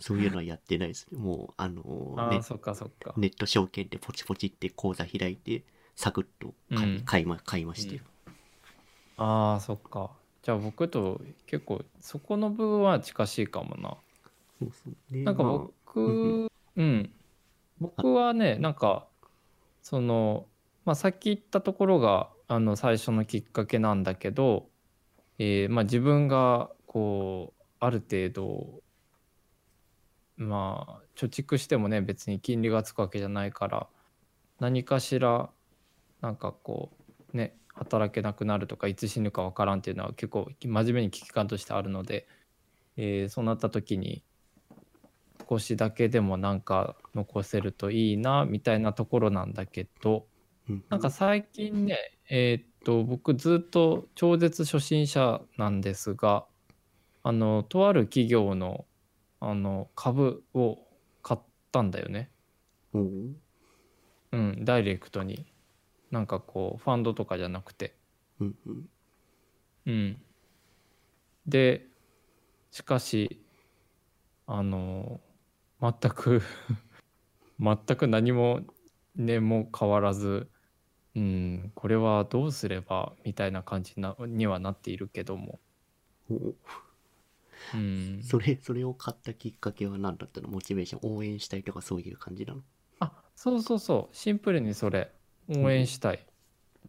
そういうのはやってないですね。もう、あのーああ、そっかそっか。ネット証券でポチポチって口座開いて、サクッと買い,、ま買いましたよ。ああそっかじゃあ僕と結構そこの部分は近しいかもな。そうそうでなんかまあ僕うん。僕はねなんかそのまあさっき言ったところがあの最初のきっかけなんだけど、えーまあ自分がこうある程度まあ貯蓄してもね別に金利がつくわけじゃないから何かしらなんかこうね働けなくなるとかいつ死ぬかわからんっていうのは結構真面目に危機感としてあるので、えーそうなった時に少しだけでもなんか残せるといいなみたいなところなんだけどうん。なんか最近ねえーっと僕ずっと超絶初心者なんですがあのとある企業のあの株を買ったんだよね。おう。うん、ダイレクトになんかこうファンドとかじゃなくて。うんうん。うん。でしかしあの全く 全く何もねも変わらずうんこれはどうすればみたいな感じなにはなっているけども。うん。それ、それを買ったきっかけは何だったの？モチベーション、応援したいとかそういう感じなの？あそうそうそう。シンプルにそれ応援したい。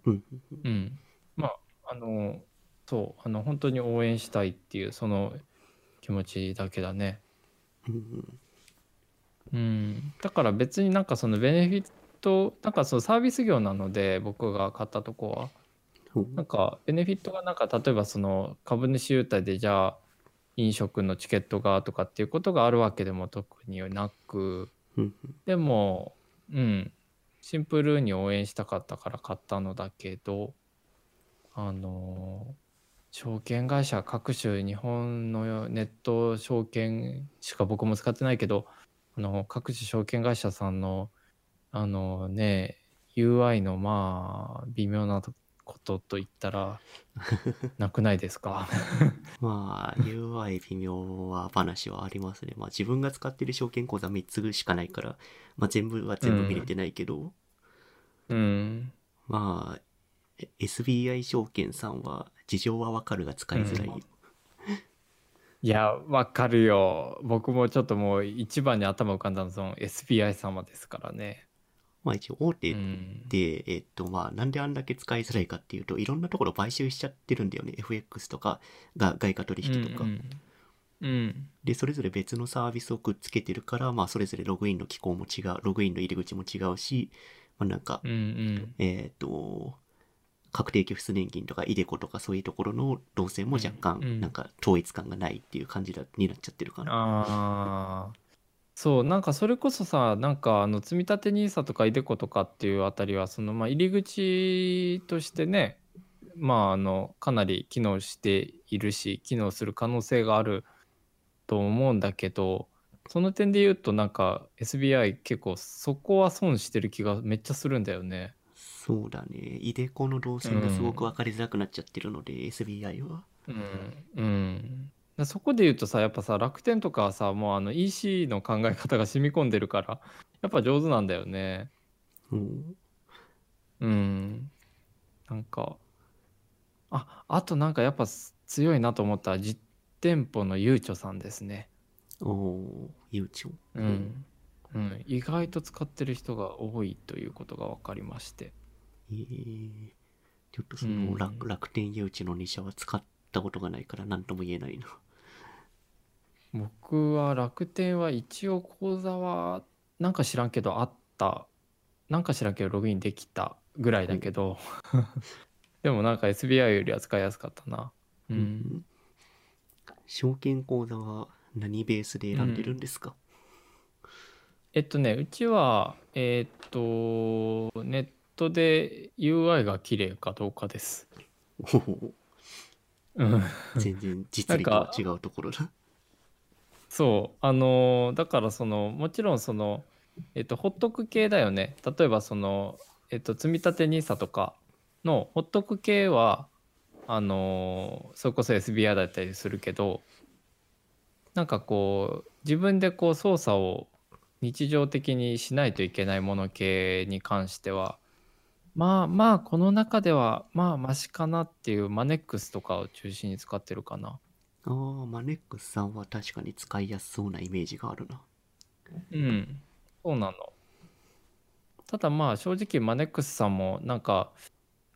うん。うん、まああのそうあの本当に応援したいっていうその気持ちだけだね。うんだから別になんかそのベネフィットなんかそのサービス業なので僕が買ったとこは。なんかベネフィットがなんか例えばその株主優待でじゃあ飲食のチケットがとかっていうことがあるわけでも特になく。うん。でもうんシンプルに応援したかったから買ったのだけどあの証券会社各種日本のネット証券しか僕も使ってないけどあの各種証券会社さんのあのね UI のまあ微妙なとことと言ったら なくないですか？まあ、UI 微妙は話はありますね。まあ自分が使ってる証券口座3つしかないから、まあ全部は全部見れてないけど、うん。まあ、え SBI 証券さんは事情はわかるが使いづらい。よ。いやわかるよ。僕もちょっともう一番に頭浮かんだのその SBI 様ですからねまあ一応大手うんで、えっとまあなんであんだけ使いづらいかっていうと、いろんなところ買収しちゃってるんだよね。FX とかが外貨取引とか。うんうん、うんで、それぞれ別のサービスをくっつけてるから、まあそれぞれログインの機構も違う、ログインの入り口も違うし、まあなんか、うんうんえっ、と、確定拠出年金とかイデコとかそういうところの動線も若干なんか統一感がないっていう感じだになっちゃってるかな。ああそうなんかそれこそさなんかあの積立 NISA とかイデコとかっていうあたりはそのまあ入り口としてねまああのかなり機能しているし機能する可能性があると思うんだけどその点で言うとなんか SBI 結構そこは損してる気がめっちゃするんだよね。そうだね。イデコの動線がすごく分かりづらくなっちゃってるので、SBI は。うんうん、だそこで言うとさやっぱさ楽天とかはさもうあの EC の考え方が染み込んでるからやっぱ上手なんだよね。うん。うん。なんか、あ、あとなんかやっぱす強いなと思ったら実店舗のゆうちょさんですね。おおゆうちょ。うん。うん。意外と使ってる人が多いということが分かりまして。えー、ちょっとその楽,、うん楽天誘致の2社は使ったことがないから何とも言えないな。僕は楽天は一応口座はなんか知らんけどあった。なんか知らんけどログインできたぐらいだけど。でもなんか SBI よりは使いやすかったな。うん。証券口座は何ベースで選んでるんですか、えっとね、うちは、えーっと、ネットで UI が綺麗かどうかです。おおうん、全然実利とは違うところだ。そう、あの、だからその、もちろんその、えっと、ほっとく系だよね。例えばその、えっと、積立 NISA とかのほっとく系は、あの、それこそ SBI だったりするけど、なんかこう、自分でこう操作を日常的にしないといけないもの系に関しては、まあまあ、この中では、まあ、マシかなっていう、マネックスとかを中心に使ってるかな。ああ、マネックスさんは確かに使いやすそうなイメージがあるな。うん、そうなの。ただまあ正直マネックスさんもなんか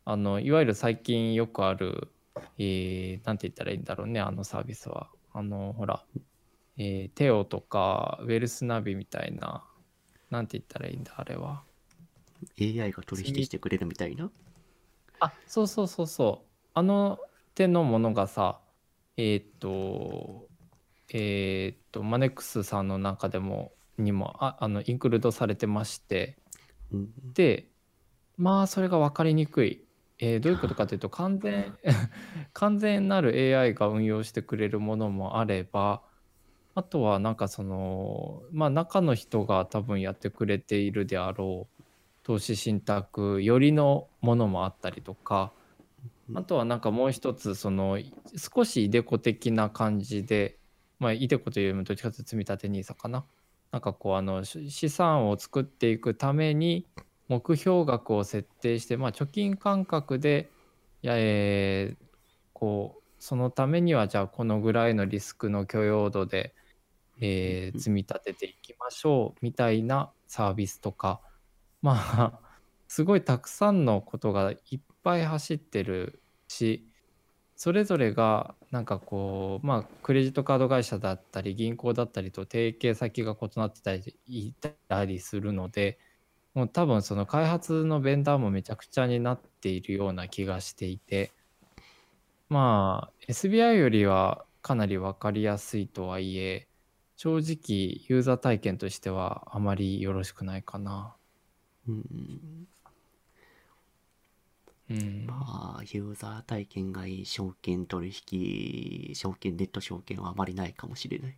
あのいわゆる最近よくある、えー、なんて言ったらいいんだろうねあのサービスは。あのほら、えー、テオとかウェルスナビみたいななんて言ったらいいんだあれは。AI が取引してくれるみたいな？あそうそうそうそうあの手のものがさえーっとえーっとマネックスさんの中でもにもああのインクルードされてまして。うん、でまあそれが分かりにくい、えーどういうことかというと完全 完全なる AI が運用してくれるものもあればあとはなんかそのまあ中の人が多分やってくれているであろう投資信託よりのものもあったりとかあとはなんかもう一つその少しイデコ的な感じでまあイデコというよりもどっちかというと積み立て NISA かな。なんかこうあの資産を作っていくために目標額を設定して、まあ、貯金感覚でいや、えーこうそのためにはじゃあこのぐらいのリスクの許容度で、えー積み立てていきましょうみたいなサービスとか。まあすごいたくさんのことがいっぱい走ってるしそれぞれがなんかこうまあクレジットカード会社だったり銀行だったりと提携先が異なってたりいたりするのでもう多分その開発のベンダーもめちゃくちゃになっているような気がしていてまあ SBI よりはかなり分かりやすいとはいえ正直ユーザー体験としてはあまりよろしくないかな。うん、ううん。まあ、ユーザー体験がいい証券取引、証券、ネット証券はあまりないかもしれない。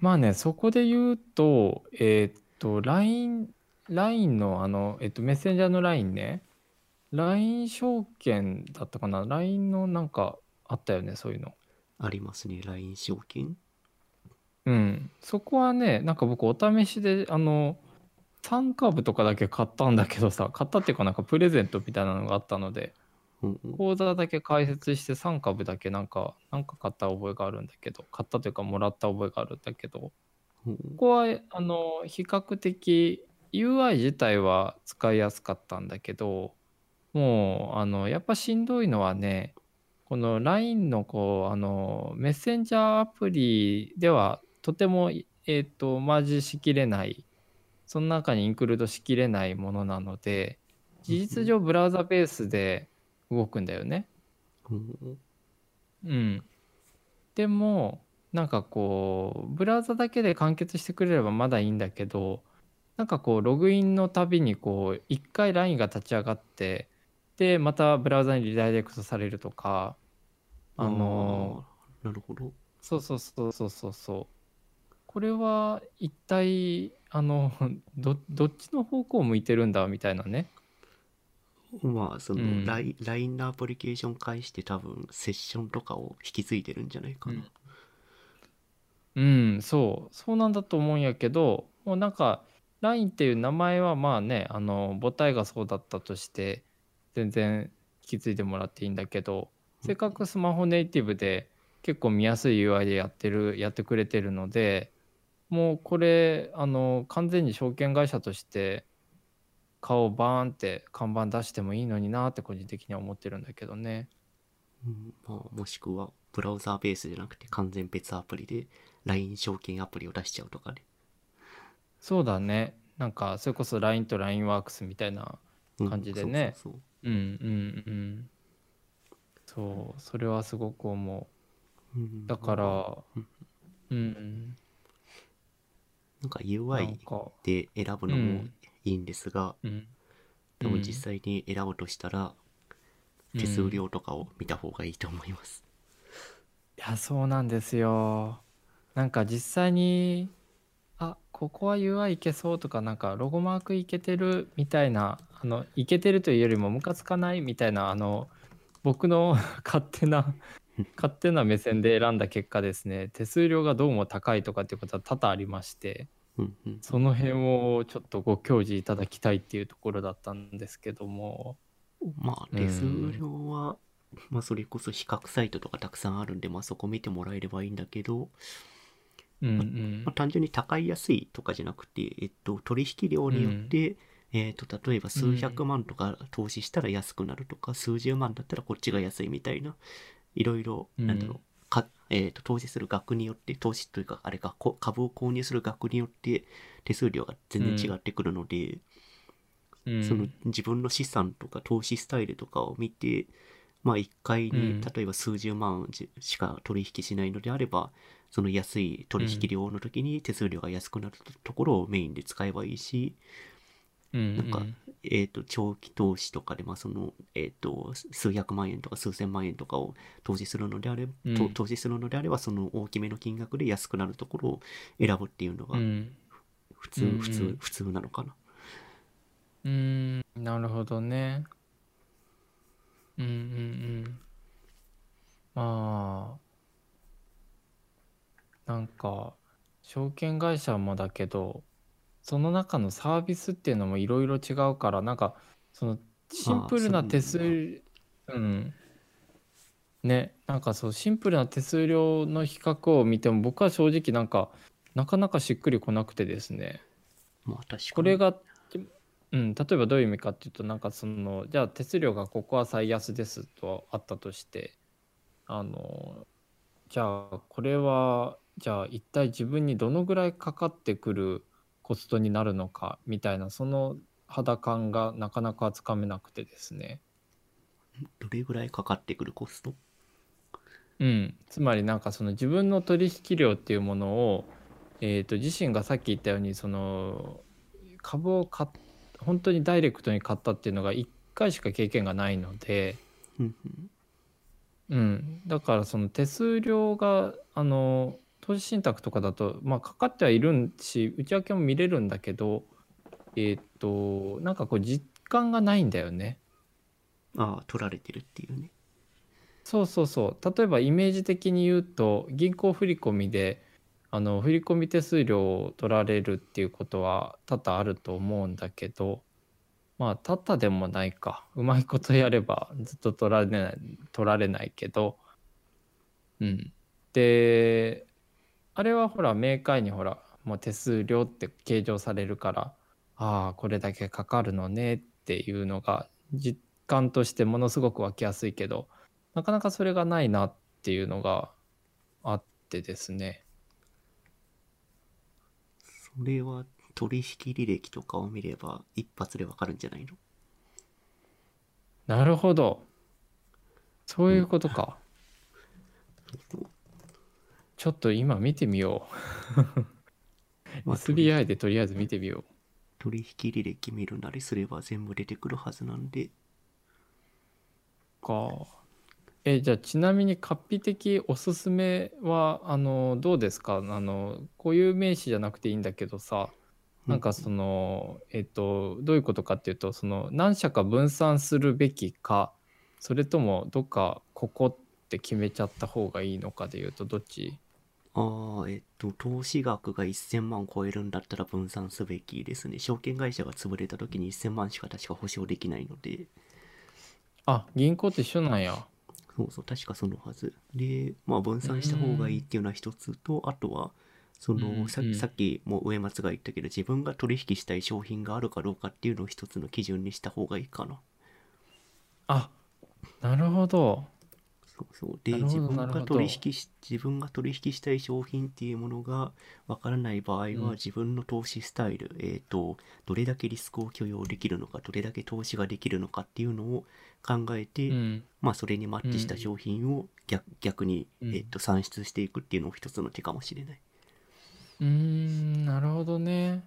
まあね、そこで言うと、えーっと、LINE、LINE のあの、えっと、メッセンジャーの LINE ね。LINE 証券だったかな ?LINE のなんかあったよね、そういうの。ありますね、LINE 証券。うん。そこはね、なんか僕お試しで、あの、3株とかだけ買ったんだけどさ、買ったっていうかなんかプレゼントみたいなのがあったので、うんうん。口座だけ開設して3株だけなんか、なんか買った覚えがあるんだけど、買ったというかもらった覚えがあるんだけど、うんここはあの比較的 UI 自体は使いやすかったんだけどもうあのやっぱしんどいのはねこの LINE のこうあのメッセンジャーアプリではとても、えー、とマージしきれないその中にインクルードしきれないものなので事実上ブラウザベースで動くんだよね。うんうん。でも、なんかこう、ブラウザだけで完結してくれればまだいいんだけど、なんかこう、ログインのたびにこう、一回 LINE が立ち上がって、で、またブラウザにリダイレクトされるとか、あの、なるほど。そうそうそうそうそうそう。これは一体、あの、ど、どっちの方向を向いてるんだみたいなね。まあ、その、うん LINE のアプリケーション介して多分、セッションとかを引き継いでるんじゃないかな。うん、そう、そうなんだと思うんやけど、もうなんか、LINE っていう名前はまあね、あの、母体がそうだったとして、全然引き継いでもらっていいんだけど、せっかくスマホネイティブで結構見やすい UI でやってる、やってくれてるので、もうこれ、あの、完全に証券会社として、顔バーンって看板出してもいいのになって個人的には思ってるんだけどね。うんまあ、もしくは、ブラウザーベースじゃなくて完全別アプリで LINE 証券アプリを出しちゃうとかね。そうだね。なんか、それこそ LINE と LINEWorks みたいなうん感じでねそうそううんうんうんそうそれはすごく思うだからうんうんなんか UI かで選ぶのもいいんですが、うん。でも実際に選ぶとしたら、手数料とかを見た方がいいと思います。いやそうなんですよ。なんか実際にあここは UI いけそうとかなんかロゴマークいけてるみたいなあのいけてるというよりもムカつかないみたいなあの僕の 勝手な勝手な目線で選んだ結果ですね。手数料がどうも高いとかっていうことは多々ありましてうんうん。その辺をちょっとご教示いただきたいっていうところだったんですけども。まあ、手数料は、まあ、それこそ比較サイトとかたくさんあるんで、まあ、そこ見てもらえればいいんだけど、うんうん。まあ、単純に高い安いとかじゃなくて、えっと、取引量によって、えっと、例えば数百万とか投資したら安くなるとか、数十万だったらこっちが安いみたいな、いろいろ、うん。なんだろう、かえっと、投資する額によって、投資というか、あれか、こ株を購入する額によって、手数料が全然違ってくるので、うん。その自分の資産とか投資スタイルとかを見て、まあ一回うん。に例えば数十万じしか取引しないのであれば、その安い取引量の時に手数料が安くなるところをメインで使えばいいし、うんなんかえっ、と、長期投資とかで、まあその、えっ、と、数百万円とか数千万円とかを投資するのであれば、投資するのであれば、その大きめの金額で安くなるところを選ぶっていうのがうん。普通、普通、普通なのかな。うーん。なるほどね。うんうんうん。まあなんか証券会社もだけどその中のサービスっていうのもいろいろ違うからなんかそのシンプルな手数うん。ねなんかそうシンプルな手数料の比較を見ても僕は正直なんかなかなかしっくりこなくてですね。まあ確かに。これが、うん、例えばどういう意味かっていうとなんかそのじゃあ手数料がここは最安ですとあったとしてあのじゃあこれはじゃあ一体自分にどのぐらいかかってくるコストになるのかみたいなその肌感がなかなかつかめなくてですね。どれぐらいかかってくるコスト？うん、つまりなんかその自分の取引量っていうものを、えー、と自身がさっき言ったようにその株を買っ本当にダイレクトに買ったっていうのが1回しか経験がないので、うん、だからその手数料があの投資信託とかだと、まあ、かかってはいるんし内訳も見れるんだけどえーっとなんかこう実感がないんだよね。ああ、取られてるっていうね。そうそうそう例えばイメージ的に言うと銀行振込であの振込手数料を取られるっていうことは多々あると思うんだけどまあ多々でもないかうまいことやればずっと取られない取られないけどうんであれはほら明快にほらもう手数料って計上されるからああこれだけかかるのねっていうのが実感としてものすごく湧きやすいけどなかなかそれがないなっていうのがあってですね。それは取引履歴とかを見れば一発でわかるんじゃないの？なるほど。そういうことか。そうちょっと今見てみよう。まあ SBI でとりあえず見てみよ取引履歴見るなりすれば全部出てくるはずなんで、う。か。え、じゃあちなみに、カピ的おすすめは、あの、どうですか？あの、固有名詞じゃなくていいんだけどさ、なんかその、えっと、どういうことかっていうと、その、何社か分散するべきか、それとも、どっかここって決めちゃった方がいいのかでいうと、どっち？ああ、えっと、投資額が1000万超えるんだったら分散すべきですね。証券会社が潰れた時に1000万しか確か保証できないので、あ、銀行と一緒なんや。そうそう、確かそのはず。で、まあ分散した方がいいっていうのは一つと、あとは、そのさうんさっきも上松が言ったけど、自分が取引したい商品があるかどうかっていうのを一つの基準にした方がいいかな。あ、なるほど。そうそう。で、自分が取引し、自分が取引したい商品っていうものがわからない場合は、うん自分の投資スタイル、えっ、と、どれだけリスクを許容できるのか、どれだけ投資ができるのかっていうのを考えて、うん。まあ、それにマッチしたうん商品を逆逆に、うんえっと、算出していくっていうのも一つの手かもしれない。うーん、なるほどね。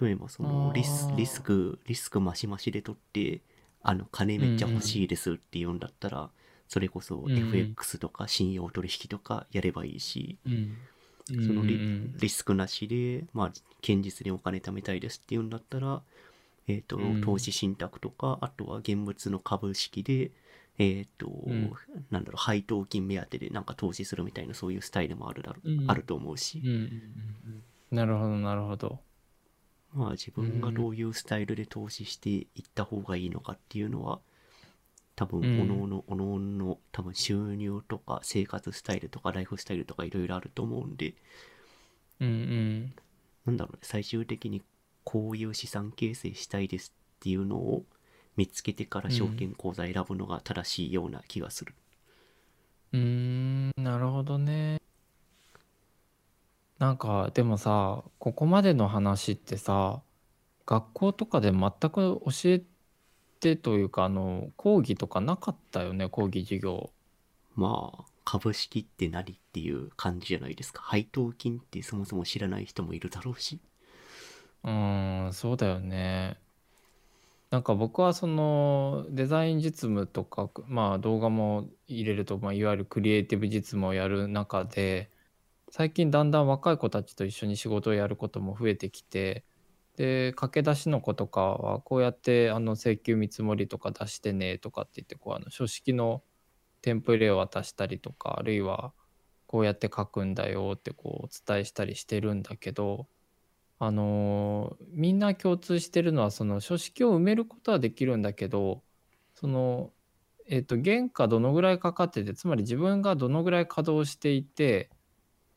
例えば、そのリス、リスク、リスクマシマシで取って、あの、金めっちゃ欲しいですって言うんだったら、それこそ FX とか信用取引とかやればいいし、うん。そのリ,、スクなしで、まあ、堅実にお金貯めたいですって言うんだったら、えっ、と、うん。投資信託とか、あとは現物の株式で、えっ、と、ん。なんだろう、配当金目当てでなんか投資するみたいなそういうスタイルもあるだろう、うん。あると思うし、なるほど、なるほど。まあ自分がどういうスタイルで投資していった方がいいのかっていうのは、多分、うんおのおの、おのおのの多分収入とか生活スタイルとかライフスタイルとかいろいろあると思うんで、うんうん。なんだろうね、最終的にこういう資産形成したいですっていうのを見つけてから証券口座選ぶのが正しいような気がする。うーん、なるほどね。なんか、でもさ、ここまでの話ってさ、学校とかで全く教えてというか、あの、講義とかなかったよね、講義授業。まあ、株式って何っていう感じじゃないですか。配当金ってそもそも知らない人もいるだろうし。うーん、そうだよね。なんか僕はそのデザイン実務とか、まあ動画も入れると、まあ、いわゆるクリエイティブ実務をやる中で、最近だんだん若い子たちと一緒に仕事をやることも増えてきて、で、駆け出しの子とかは、こうやってあの請求見積もりとか出してねとかって言って、こうあの書式のテンプレを渡したりとか、あるいはこうやって書くんだよってこうお伝えしたりしてるんだけど、あのーみんな共通してるのはその書式を埋めることはできるんだけどそのえっ、と原価どのぐらいかかっててつまり自分がどのぐらい稼働していて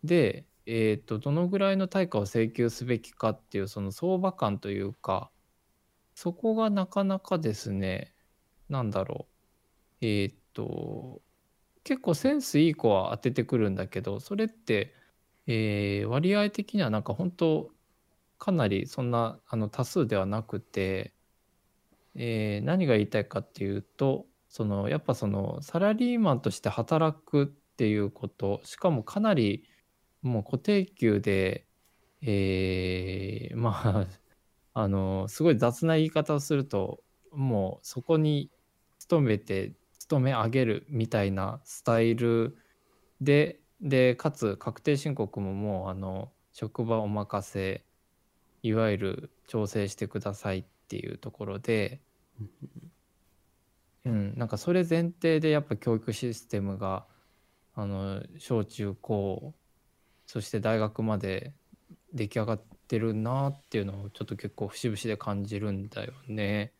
でえっ、とどのぐらいの対価を請求すべきかっていうその相場感というかそこがなかなかですねなんだろう。えっ、と結構センスいい子は当ててくるんだけどそれって、えー割合的にはなんか本当かなりそんなあの多数ではなくて、えー何が言いたいかっていうとそのやっぱそのサラリーマンとして働くっていうことしかもかなりもう固定給で、えーまあ あのすごい雑な言い方をするともうそこに勤めて勤め上げるみたいなスタイルででかつ確定申告ももうあの職場お任せいわゆる調整してくださいっていうところで、うん、なんかそれ前提でやっぱ教育システムがあの小中高そして大学まで出来上がってるなっていうのをちょっと結構節々で感じるんだよね。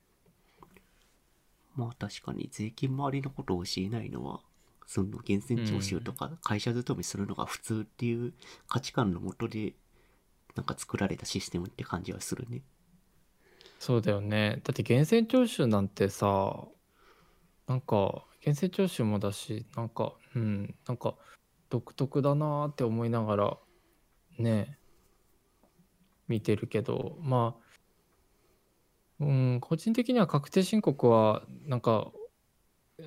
まあ確かに税金周りのことを教えないのは、その源泉徴収とか会社勤めするのが普通っていう価値観のもとで、なんか作られたシステムって感じはするね。そうだよね。だって源泉徴収なんてさ、なんか源泉徴収もだし、なんか、うん、なんか独特だなって思いながらね、見てるけど、まあ、うん、個人的には確定申告はなんか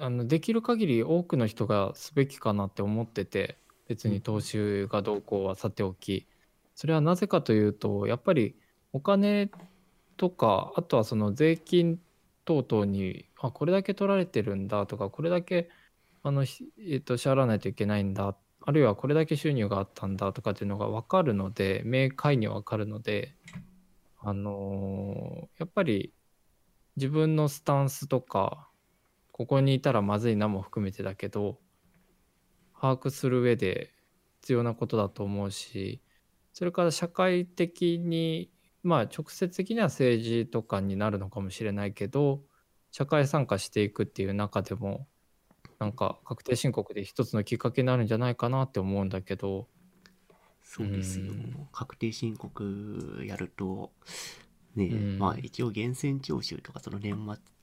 あのできる限り多くの人がすべきかなって思ってて別に投資がどうこうはさておき。それはなぜかというとやっぱりお金とかあとはその税金等々にあこれだけ取られてるんだとかこれだけあの、えっと支払わないといけないんだっあるいはこれだけ収入があったんだとかっていうのが分かるので明快に分かるのであのーやっぱり自分のスタンスとかここにいたらまずいなも含めてだけど把握する上で必要なことだと思うしそれから社会的にまあ直接的には政治とかになるのかもしれないけど社会参加していくっていう中でもなんか確定申告で一つのきっかけになるんじゃないかなって思うんだけど。そうですよ。うん。確定申告やると、ねえ、うん。まあ一応源泉徴収とかその年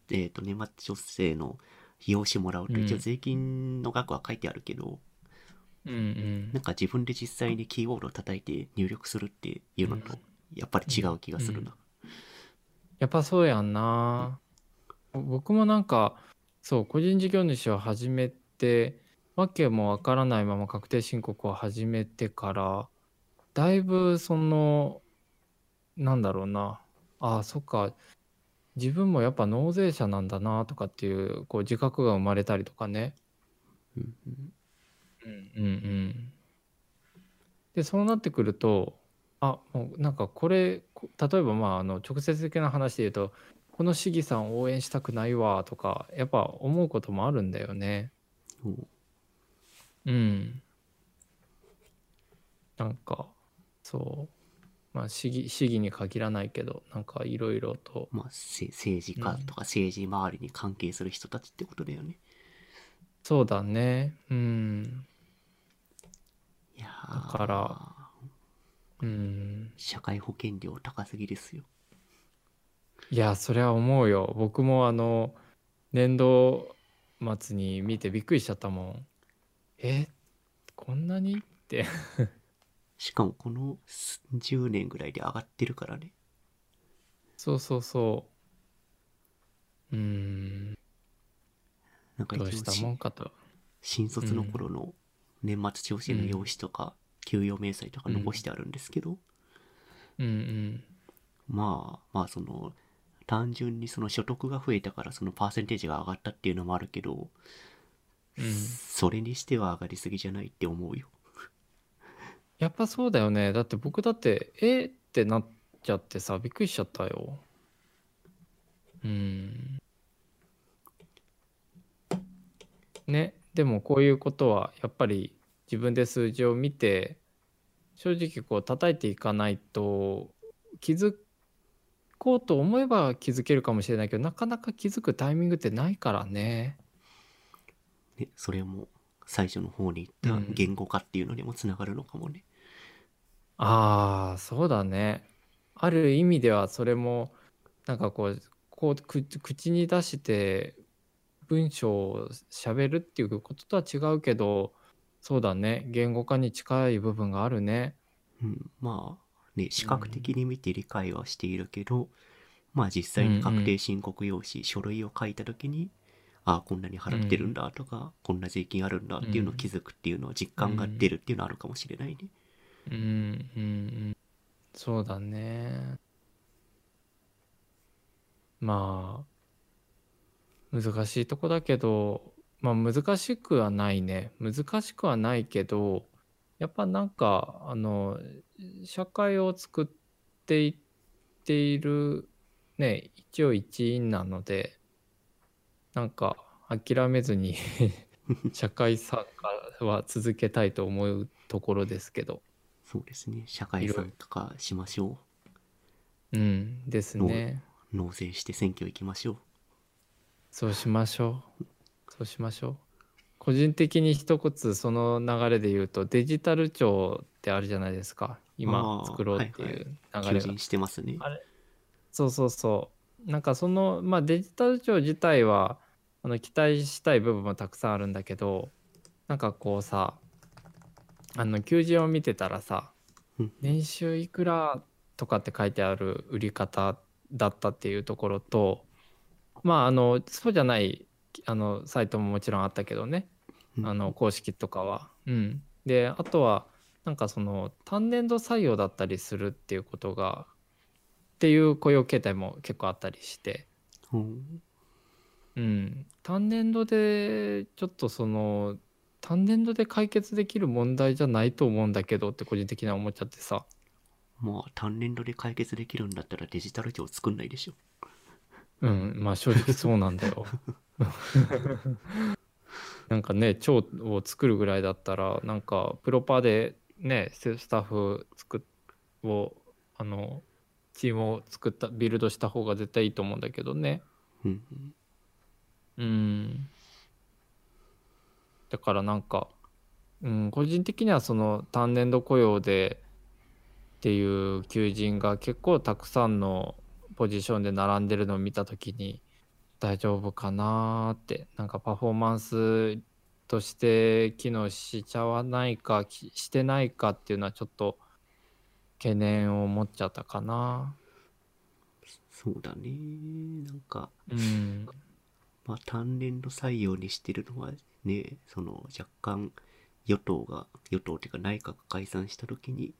末、えっ、と年末調整の費用紙もらうとうん。一応税金の額は書いてあるけど、うんうん。なんか自分で実際にキーボードを叩いて入力するっていうのと、やっぱり違う気がするな。やっぱそうやんな。僕もなんかそう個人事業主を始めてわけもわからないまま確定申告を始めてからだいぶそのなんだろうなああそっか自分もやっぱ納税者なんだなとかっていうこう自覚が生まれたりとかね。うんうんうんうんうん。でそうなってくるとあもうなんかこれこ例えばまああの直接的な話で言うとこの市議さん応援したくないわとかやっぱ思うこともあるんだよね。そううん。なんかそうまあ市議市議に限らないけどなんかいろいろとまあ、せ政治家とか政治周りに関係する人たちってことだよね。そうだねうんいやーだからうん社会保険料高すぎですよ。いやそれは思うよ。僕もあの年度末に見てびっくりしちゃったもん。えこんなにって。しかもこの10年ぐらいで上がってるからね。そうそうそう。うーん。なんかどうした一応しもんかと。新卒の頃の年末調整の用紙とか、給与明細とか残してあるんですけど、うんうん。まあまあその単純にその所得が増えたからそのパーセンテージが上がったっていうのもあるけど、うん。それにしては上がりすぎじゃないって思うよ。やっぱそうだよね。だって僕だってえってなっちゃってさびっくりしちゃったよ。うん。ね。でもこういうことはやっぱり自分で数字を見て正直こう叩いていかないと気づこうと思えば気づけるかもしれないけどなかなか気づくタイミングってないからね。ね、それも最初の方に言ったうん。言語化っていうのにもつながるのかもね。ああそうだね。ある意味ではそれもなんかこうこうく口に出して文章を喋るっていうこととは違うけどそうだね。言語化に近い部分があるね。うん、まあね視覚的に見て理解はしているけど、まあ実際に確定申告用紙、書類を書いた時にああこんなに払ってるんだとか、こんな税金あるんだっていうのを気づくっていうのは実感が出るっていうのはあるかもしれないね。うんうんうん。そうだね。まあ難しいとこだけど、まあ難しくはないね。難しくはないけど、やっぱなんか、あの、社会を作っていっている、ね、一応一員なので、なんか諦めずに 社会参加は続けたいと思うところですけど。そうですね。社会参加しましょうん、ですね。う。納税して選挙行きましょう。そうしましょう。そうしましょう。個人的に一言その流れで言うとデジタル庁ってあるじゃないですか。今作ろうっていう流求れが。人してますね。あれそうそうそう。なんかその、まあデジタル庁自体はあの期待したい部分もたくさんあるんだけど、なんかこうさ、あの求人を見てたらさうん、年収いくらとかって書いてある売り方だったっていうところと、まああのそうじゃないあのサイトももちろんあったけどね、うんあの公式とかは。うん、であとはなんかその単年度採用だったりするっていうことがっていう雇用形態も結構あったりして、う。んうん、単年度でちょっとその単年度で解決できる問題じゃないと思うんだけどって個人的には思っちゃってさ。まあ、単年度で解決できるんだったらデジタル庁作んないでしょ。うん。まあ正直そうなんだよ。なんかね庁を作るぐらいだったらなんかプロパでねスタッフ作っをあのチームを作ったビルドした方が絶対いいと思うんだけどねうん。うんだからなんか、うん、個人的にはその単年度雇用でっていう求人が結構たくさんのポジションで並んでるのを見た時に大丈夫かなーってなんかパフォーマンスとして機能しちゃわないかきしてないかっていうのはちょっと懸念を持っちゃったかなそうだね。なんか、うんまあ、単年度採用にしてるのはね、その若干与党が、与党っていうか内閣解散した時に、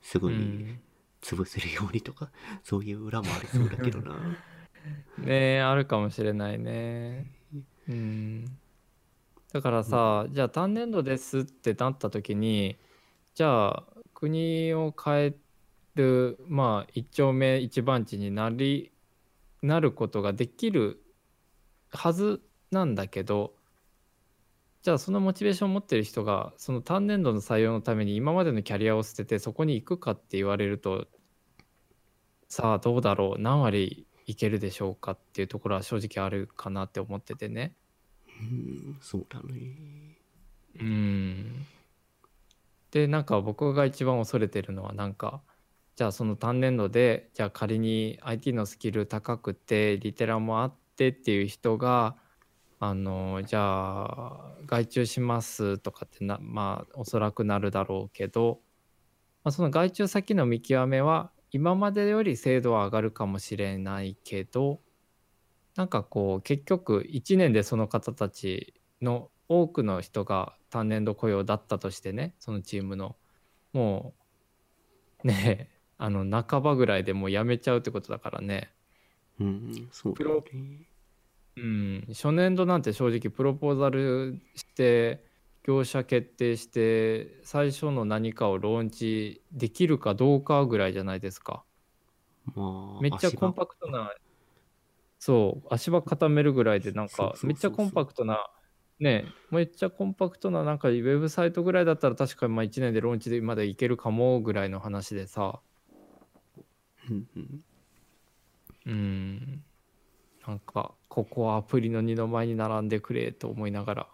すうぐにん潰せるようにとか、そういう裏もありそうだけどな。ねえあるかもしれないね。うん。だからさ、じゃあ単年度ですってなった時にじゃあ国を変えるまあ一丁目一番地になりなることができるはずなんだけどじゃあそのモチベーションを持ってる人がその単年度の採用のために今までのキャリアを捨ててそこに行くかって言われるとさあどうだろう何割いけるでしょうかっていうところは正直あるかなって思っててね。うん、そうだね。うん。でなんか僕が一番恐れてるのはなんかじゃあその単年度でじゃあ仮に IT のスキル高くてリテラもあってっていう人があのじゃあ外注しますとかってなまあおそらくなるだろうけど、まあ、その外注先の見極めは今までより精度は上がるかもしれないけどなんかこう結局1年でその方たちの多くの人が単年度雇用だったとしてねそのチームの。もうねえ あの半ばぐらいでもう辞めちゃうってことだからね。うん、そうだプロね。うん初年度なんて正直プロポーザルして業者決定して最初の何かをローンチできるかどうかぐらいじゃないですか。まあ、めっちゃコンパクトなそう足場固めるぐらいでなんかめっちゃコンパクトなねめっちゃコンパクトななんかウェブサイトぐらいだったら確かにまあ1年でローンチでまだいけるかもぐらいの話でさ。うんなんかここはアプリの二の前に並んでくれと思いながら、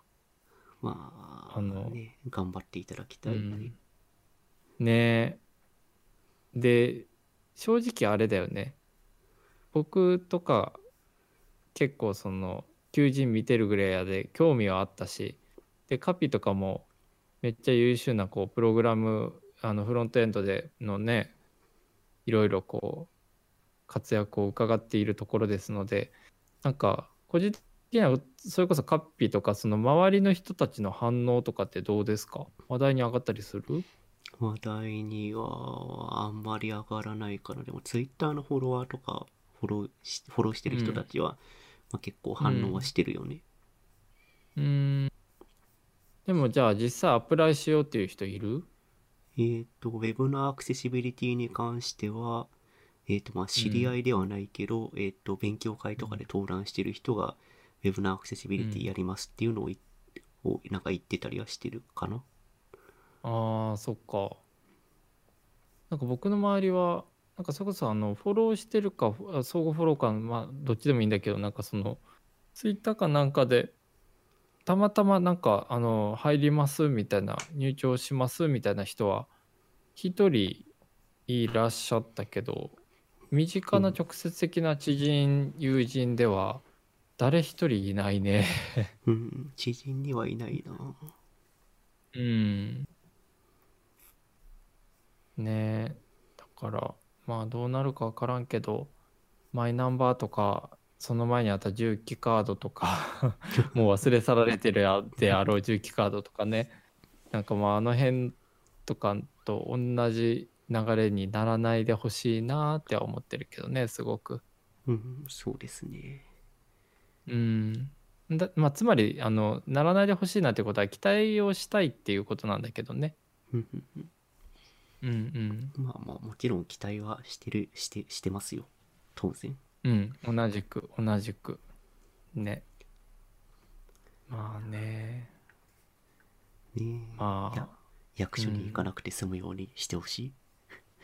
まあ、あのね、頑張っていただきたい、うん、ね。えで正直あれだよね。僕とか結構その求人見てるぐらいやで興味はあったしでカピとかもめっちゃ優秀なこうプログラムあのフロントエンドでのねいろいろこう活躍を伺っているところですのでなんか個人的にはそれこそカッピとかその周りの人たちの反応とかってどうですか？話題に上がったりする？話題にはあんまり上がらないから、でもツイッターのフォロワーとか、フォローしフォローしてる人たちは、まあ、結構反応はしてるよね。うーん。でもじゃあ実際アプライしようっていう人いる？えっ、と、ウェブのアクセシビリティに関しては、えっ、と、まあ、知り合いではないけど、えっ、と、勉強会とかで登壇してる人が、ウェブのアクセシビリティやりますっていうのをい、をなんか言ってたりはしてるかな。ああ、そっか。なんか僕の周りは、なんかそれこそあのフォローしてるか、あ相互フォローか、まあどっちでもいいんだけど、なんかその、ツイッターかなんかで、たまたまなんかあの入りますみたいな、入庁しますみたいな人は、一人いらっしゃったけど、身近な直接的な知人、友人では、誰一人いないね。うん、知人にはいないな。うん。ねえ。だから、まあどうなるかわからんけど、マイナンバーとか、その前にあった重機カードとか、もう忘れ去られてるやであろう重機カードとかね。なんかまああの辺とかと同じ流れにならないでほしいなっては思ってるけどね、すごく。うん、そうですね。うん。だまあつまり、あの、ならないでほしいなってことは期待をしたいっていうことなんだけどね。うんうん。まあまあ、もちろん期待はしてる、して、してますよ。当然。うん、同じく、同じく。ね。まあね。ねえ。まあいや、役所に行かなくて済むようにしてほしい。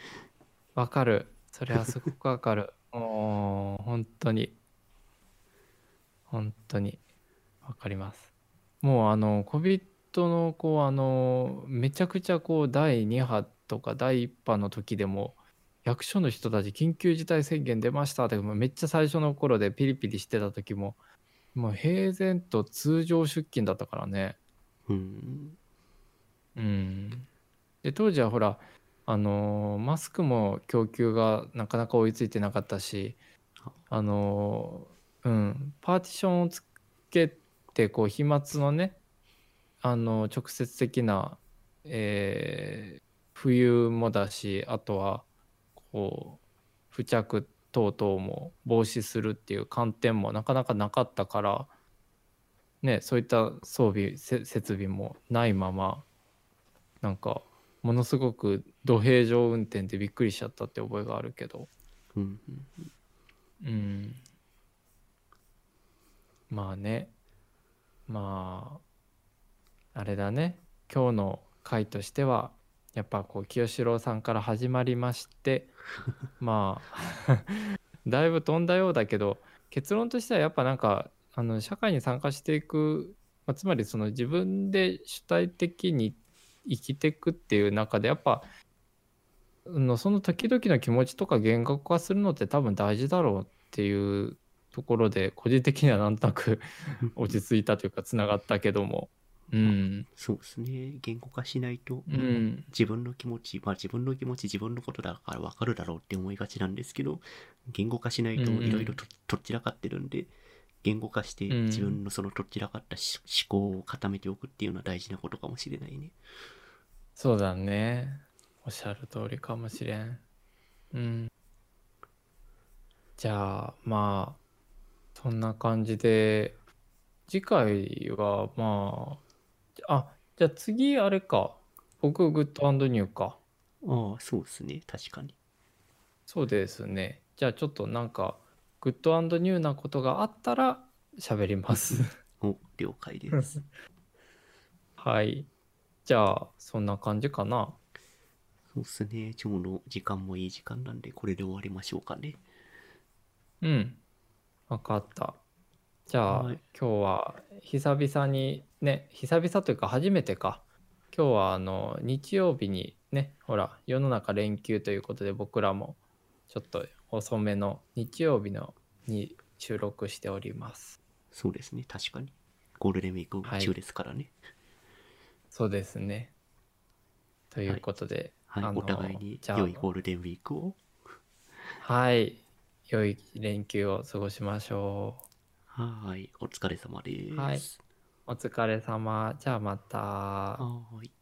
わかる。それはすごくわかる。もう、本当に。本当に。わかります。もう、あの、COVID の、こう、あの、めちゃくちゃ、こう、第2波とか第1波の時でも、役所の人たち緊急事態宣言出ましたってめっちゃ最初の頃でピリピリしてた時ももう平然と通常出勤だったからね。うん。うん。で当時はほらあのーマスクも供給がなかなか追いついてなかったしあのーうん。パーティションをつけてこう飛沫のねあの直接的な、えー冬もだしあとはこう付着等々も防止するっていう観点もなかなかなかったからねそういった装備せ設備もないままなんかものすごく土平常運転でびっくりしちゃったって覚えがあるけど。うん。うん。まあね。まああれだね。今日の回としてはやっぱこう清志郎さんから始まりまして まあ だいぶ飛んだようだけど結論としてはやっぱなんかあの社会に参加していく、まあ、つまりその自分で主体的に生きていくっていう中でやっぱあのその時々の気持ちとか言語化するのって多分大事だろうっていうところで個人的にはなんとなく 落ち着いたというかつながったけどもうん。そうですね。言語化しないと、うん。自分の気持ち、まあ自分の気持ち、自分のことだから分かるだろうって思いがちなんですけど、言語化しないといろいろととっちらかってるんで、言語化してうん。自分のそのとっちらかったし思考を固めておくっていうのは大事なことかもしれないね。そうだね。おっしゃる通りかもしれん。うん。じゃあまあそんな感じで次回はまああじゃあ次あれか僕グッドニューかああ、そうですね。確かに。そうですねじゃあちょっとなんかグッドニューなことがあったら喋りますお、了解です。はいじゃあそんな感じかなそうですね。今日の時間もいい時間なんで、これで終わりましょうかね。うん。わかった。じゃあ、はい今日は久々にね、久々というか初めてか。今日はあの日曜日にね、ほら、世の中連休ということで僕らもちょっと遅めの日曜日のに収録しております。そうですね。確かに。ゴールデンウィーク中ですからね。そうですね。ということで、はい。あのお互いにじゃあ良いゴールデンウィークを。はい。良い連休を過ごしましょう。はーい。お疲れ様です。はいお疲れ様。じゃあまた。はい。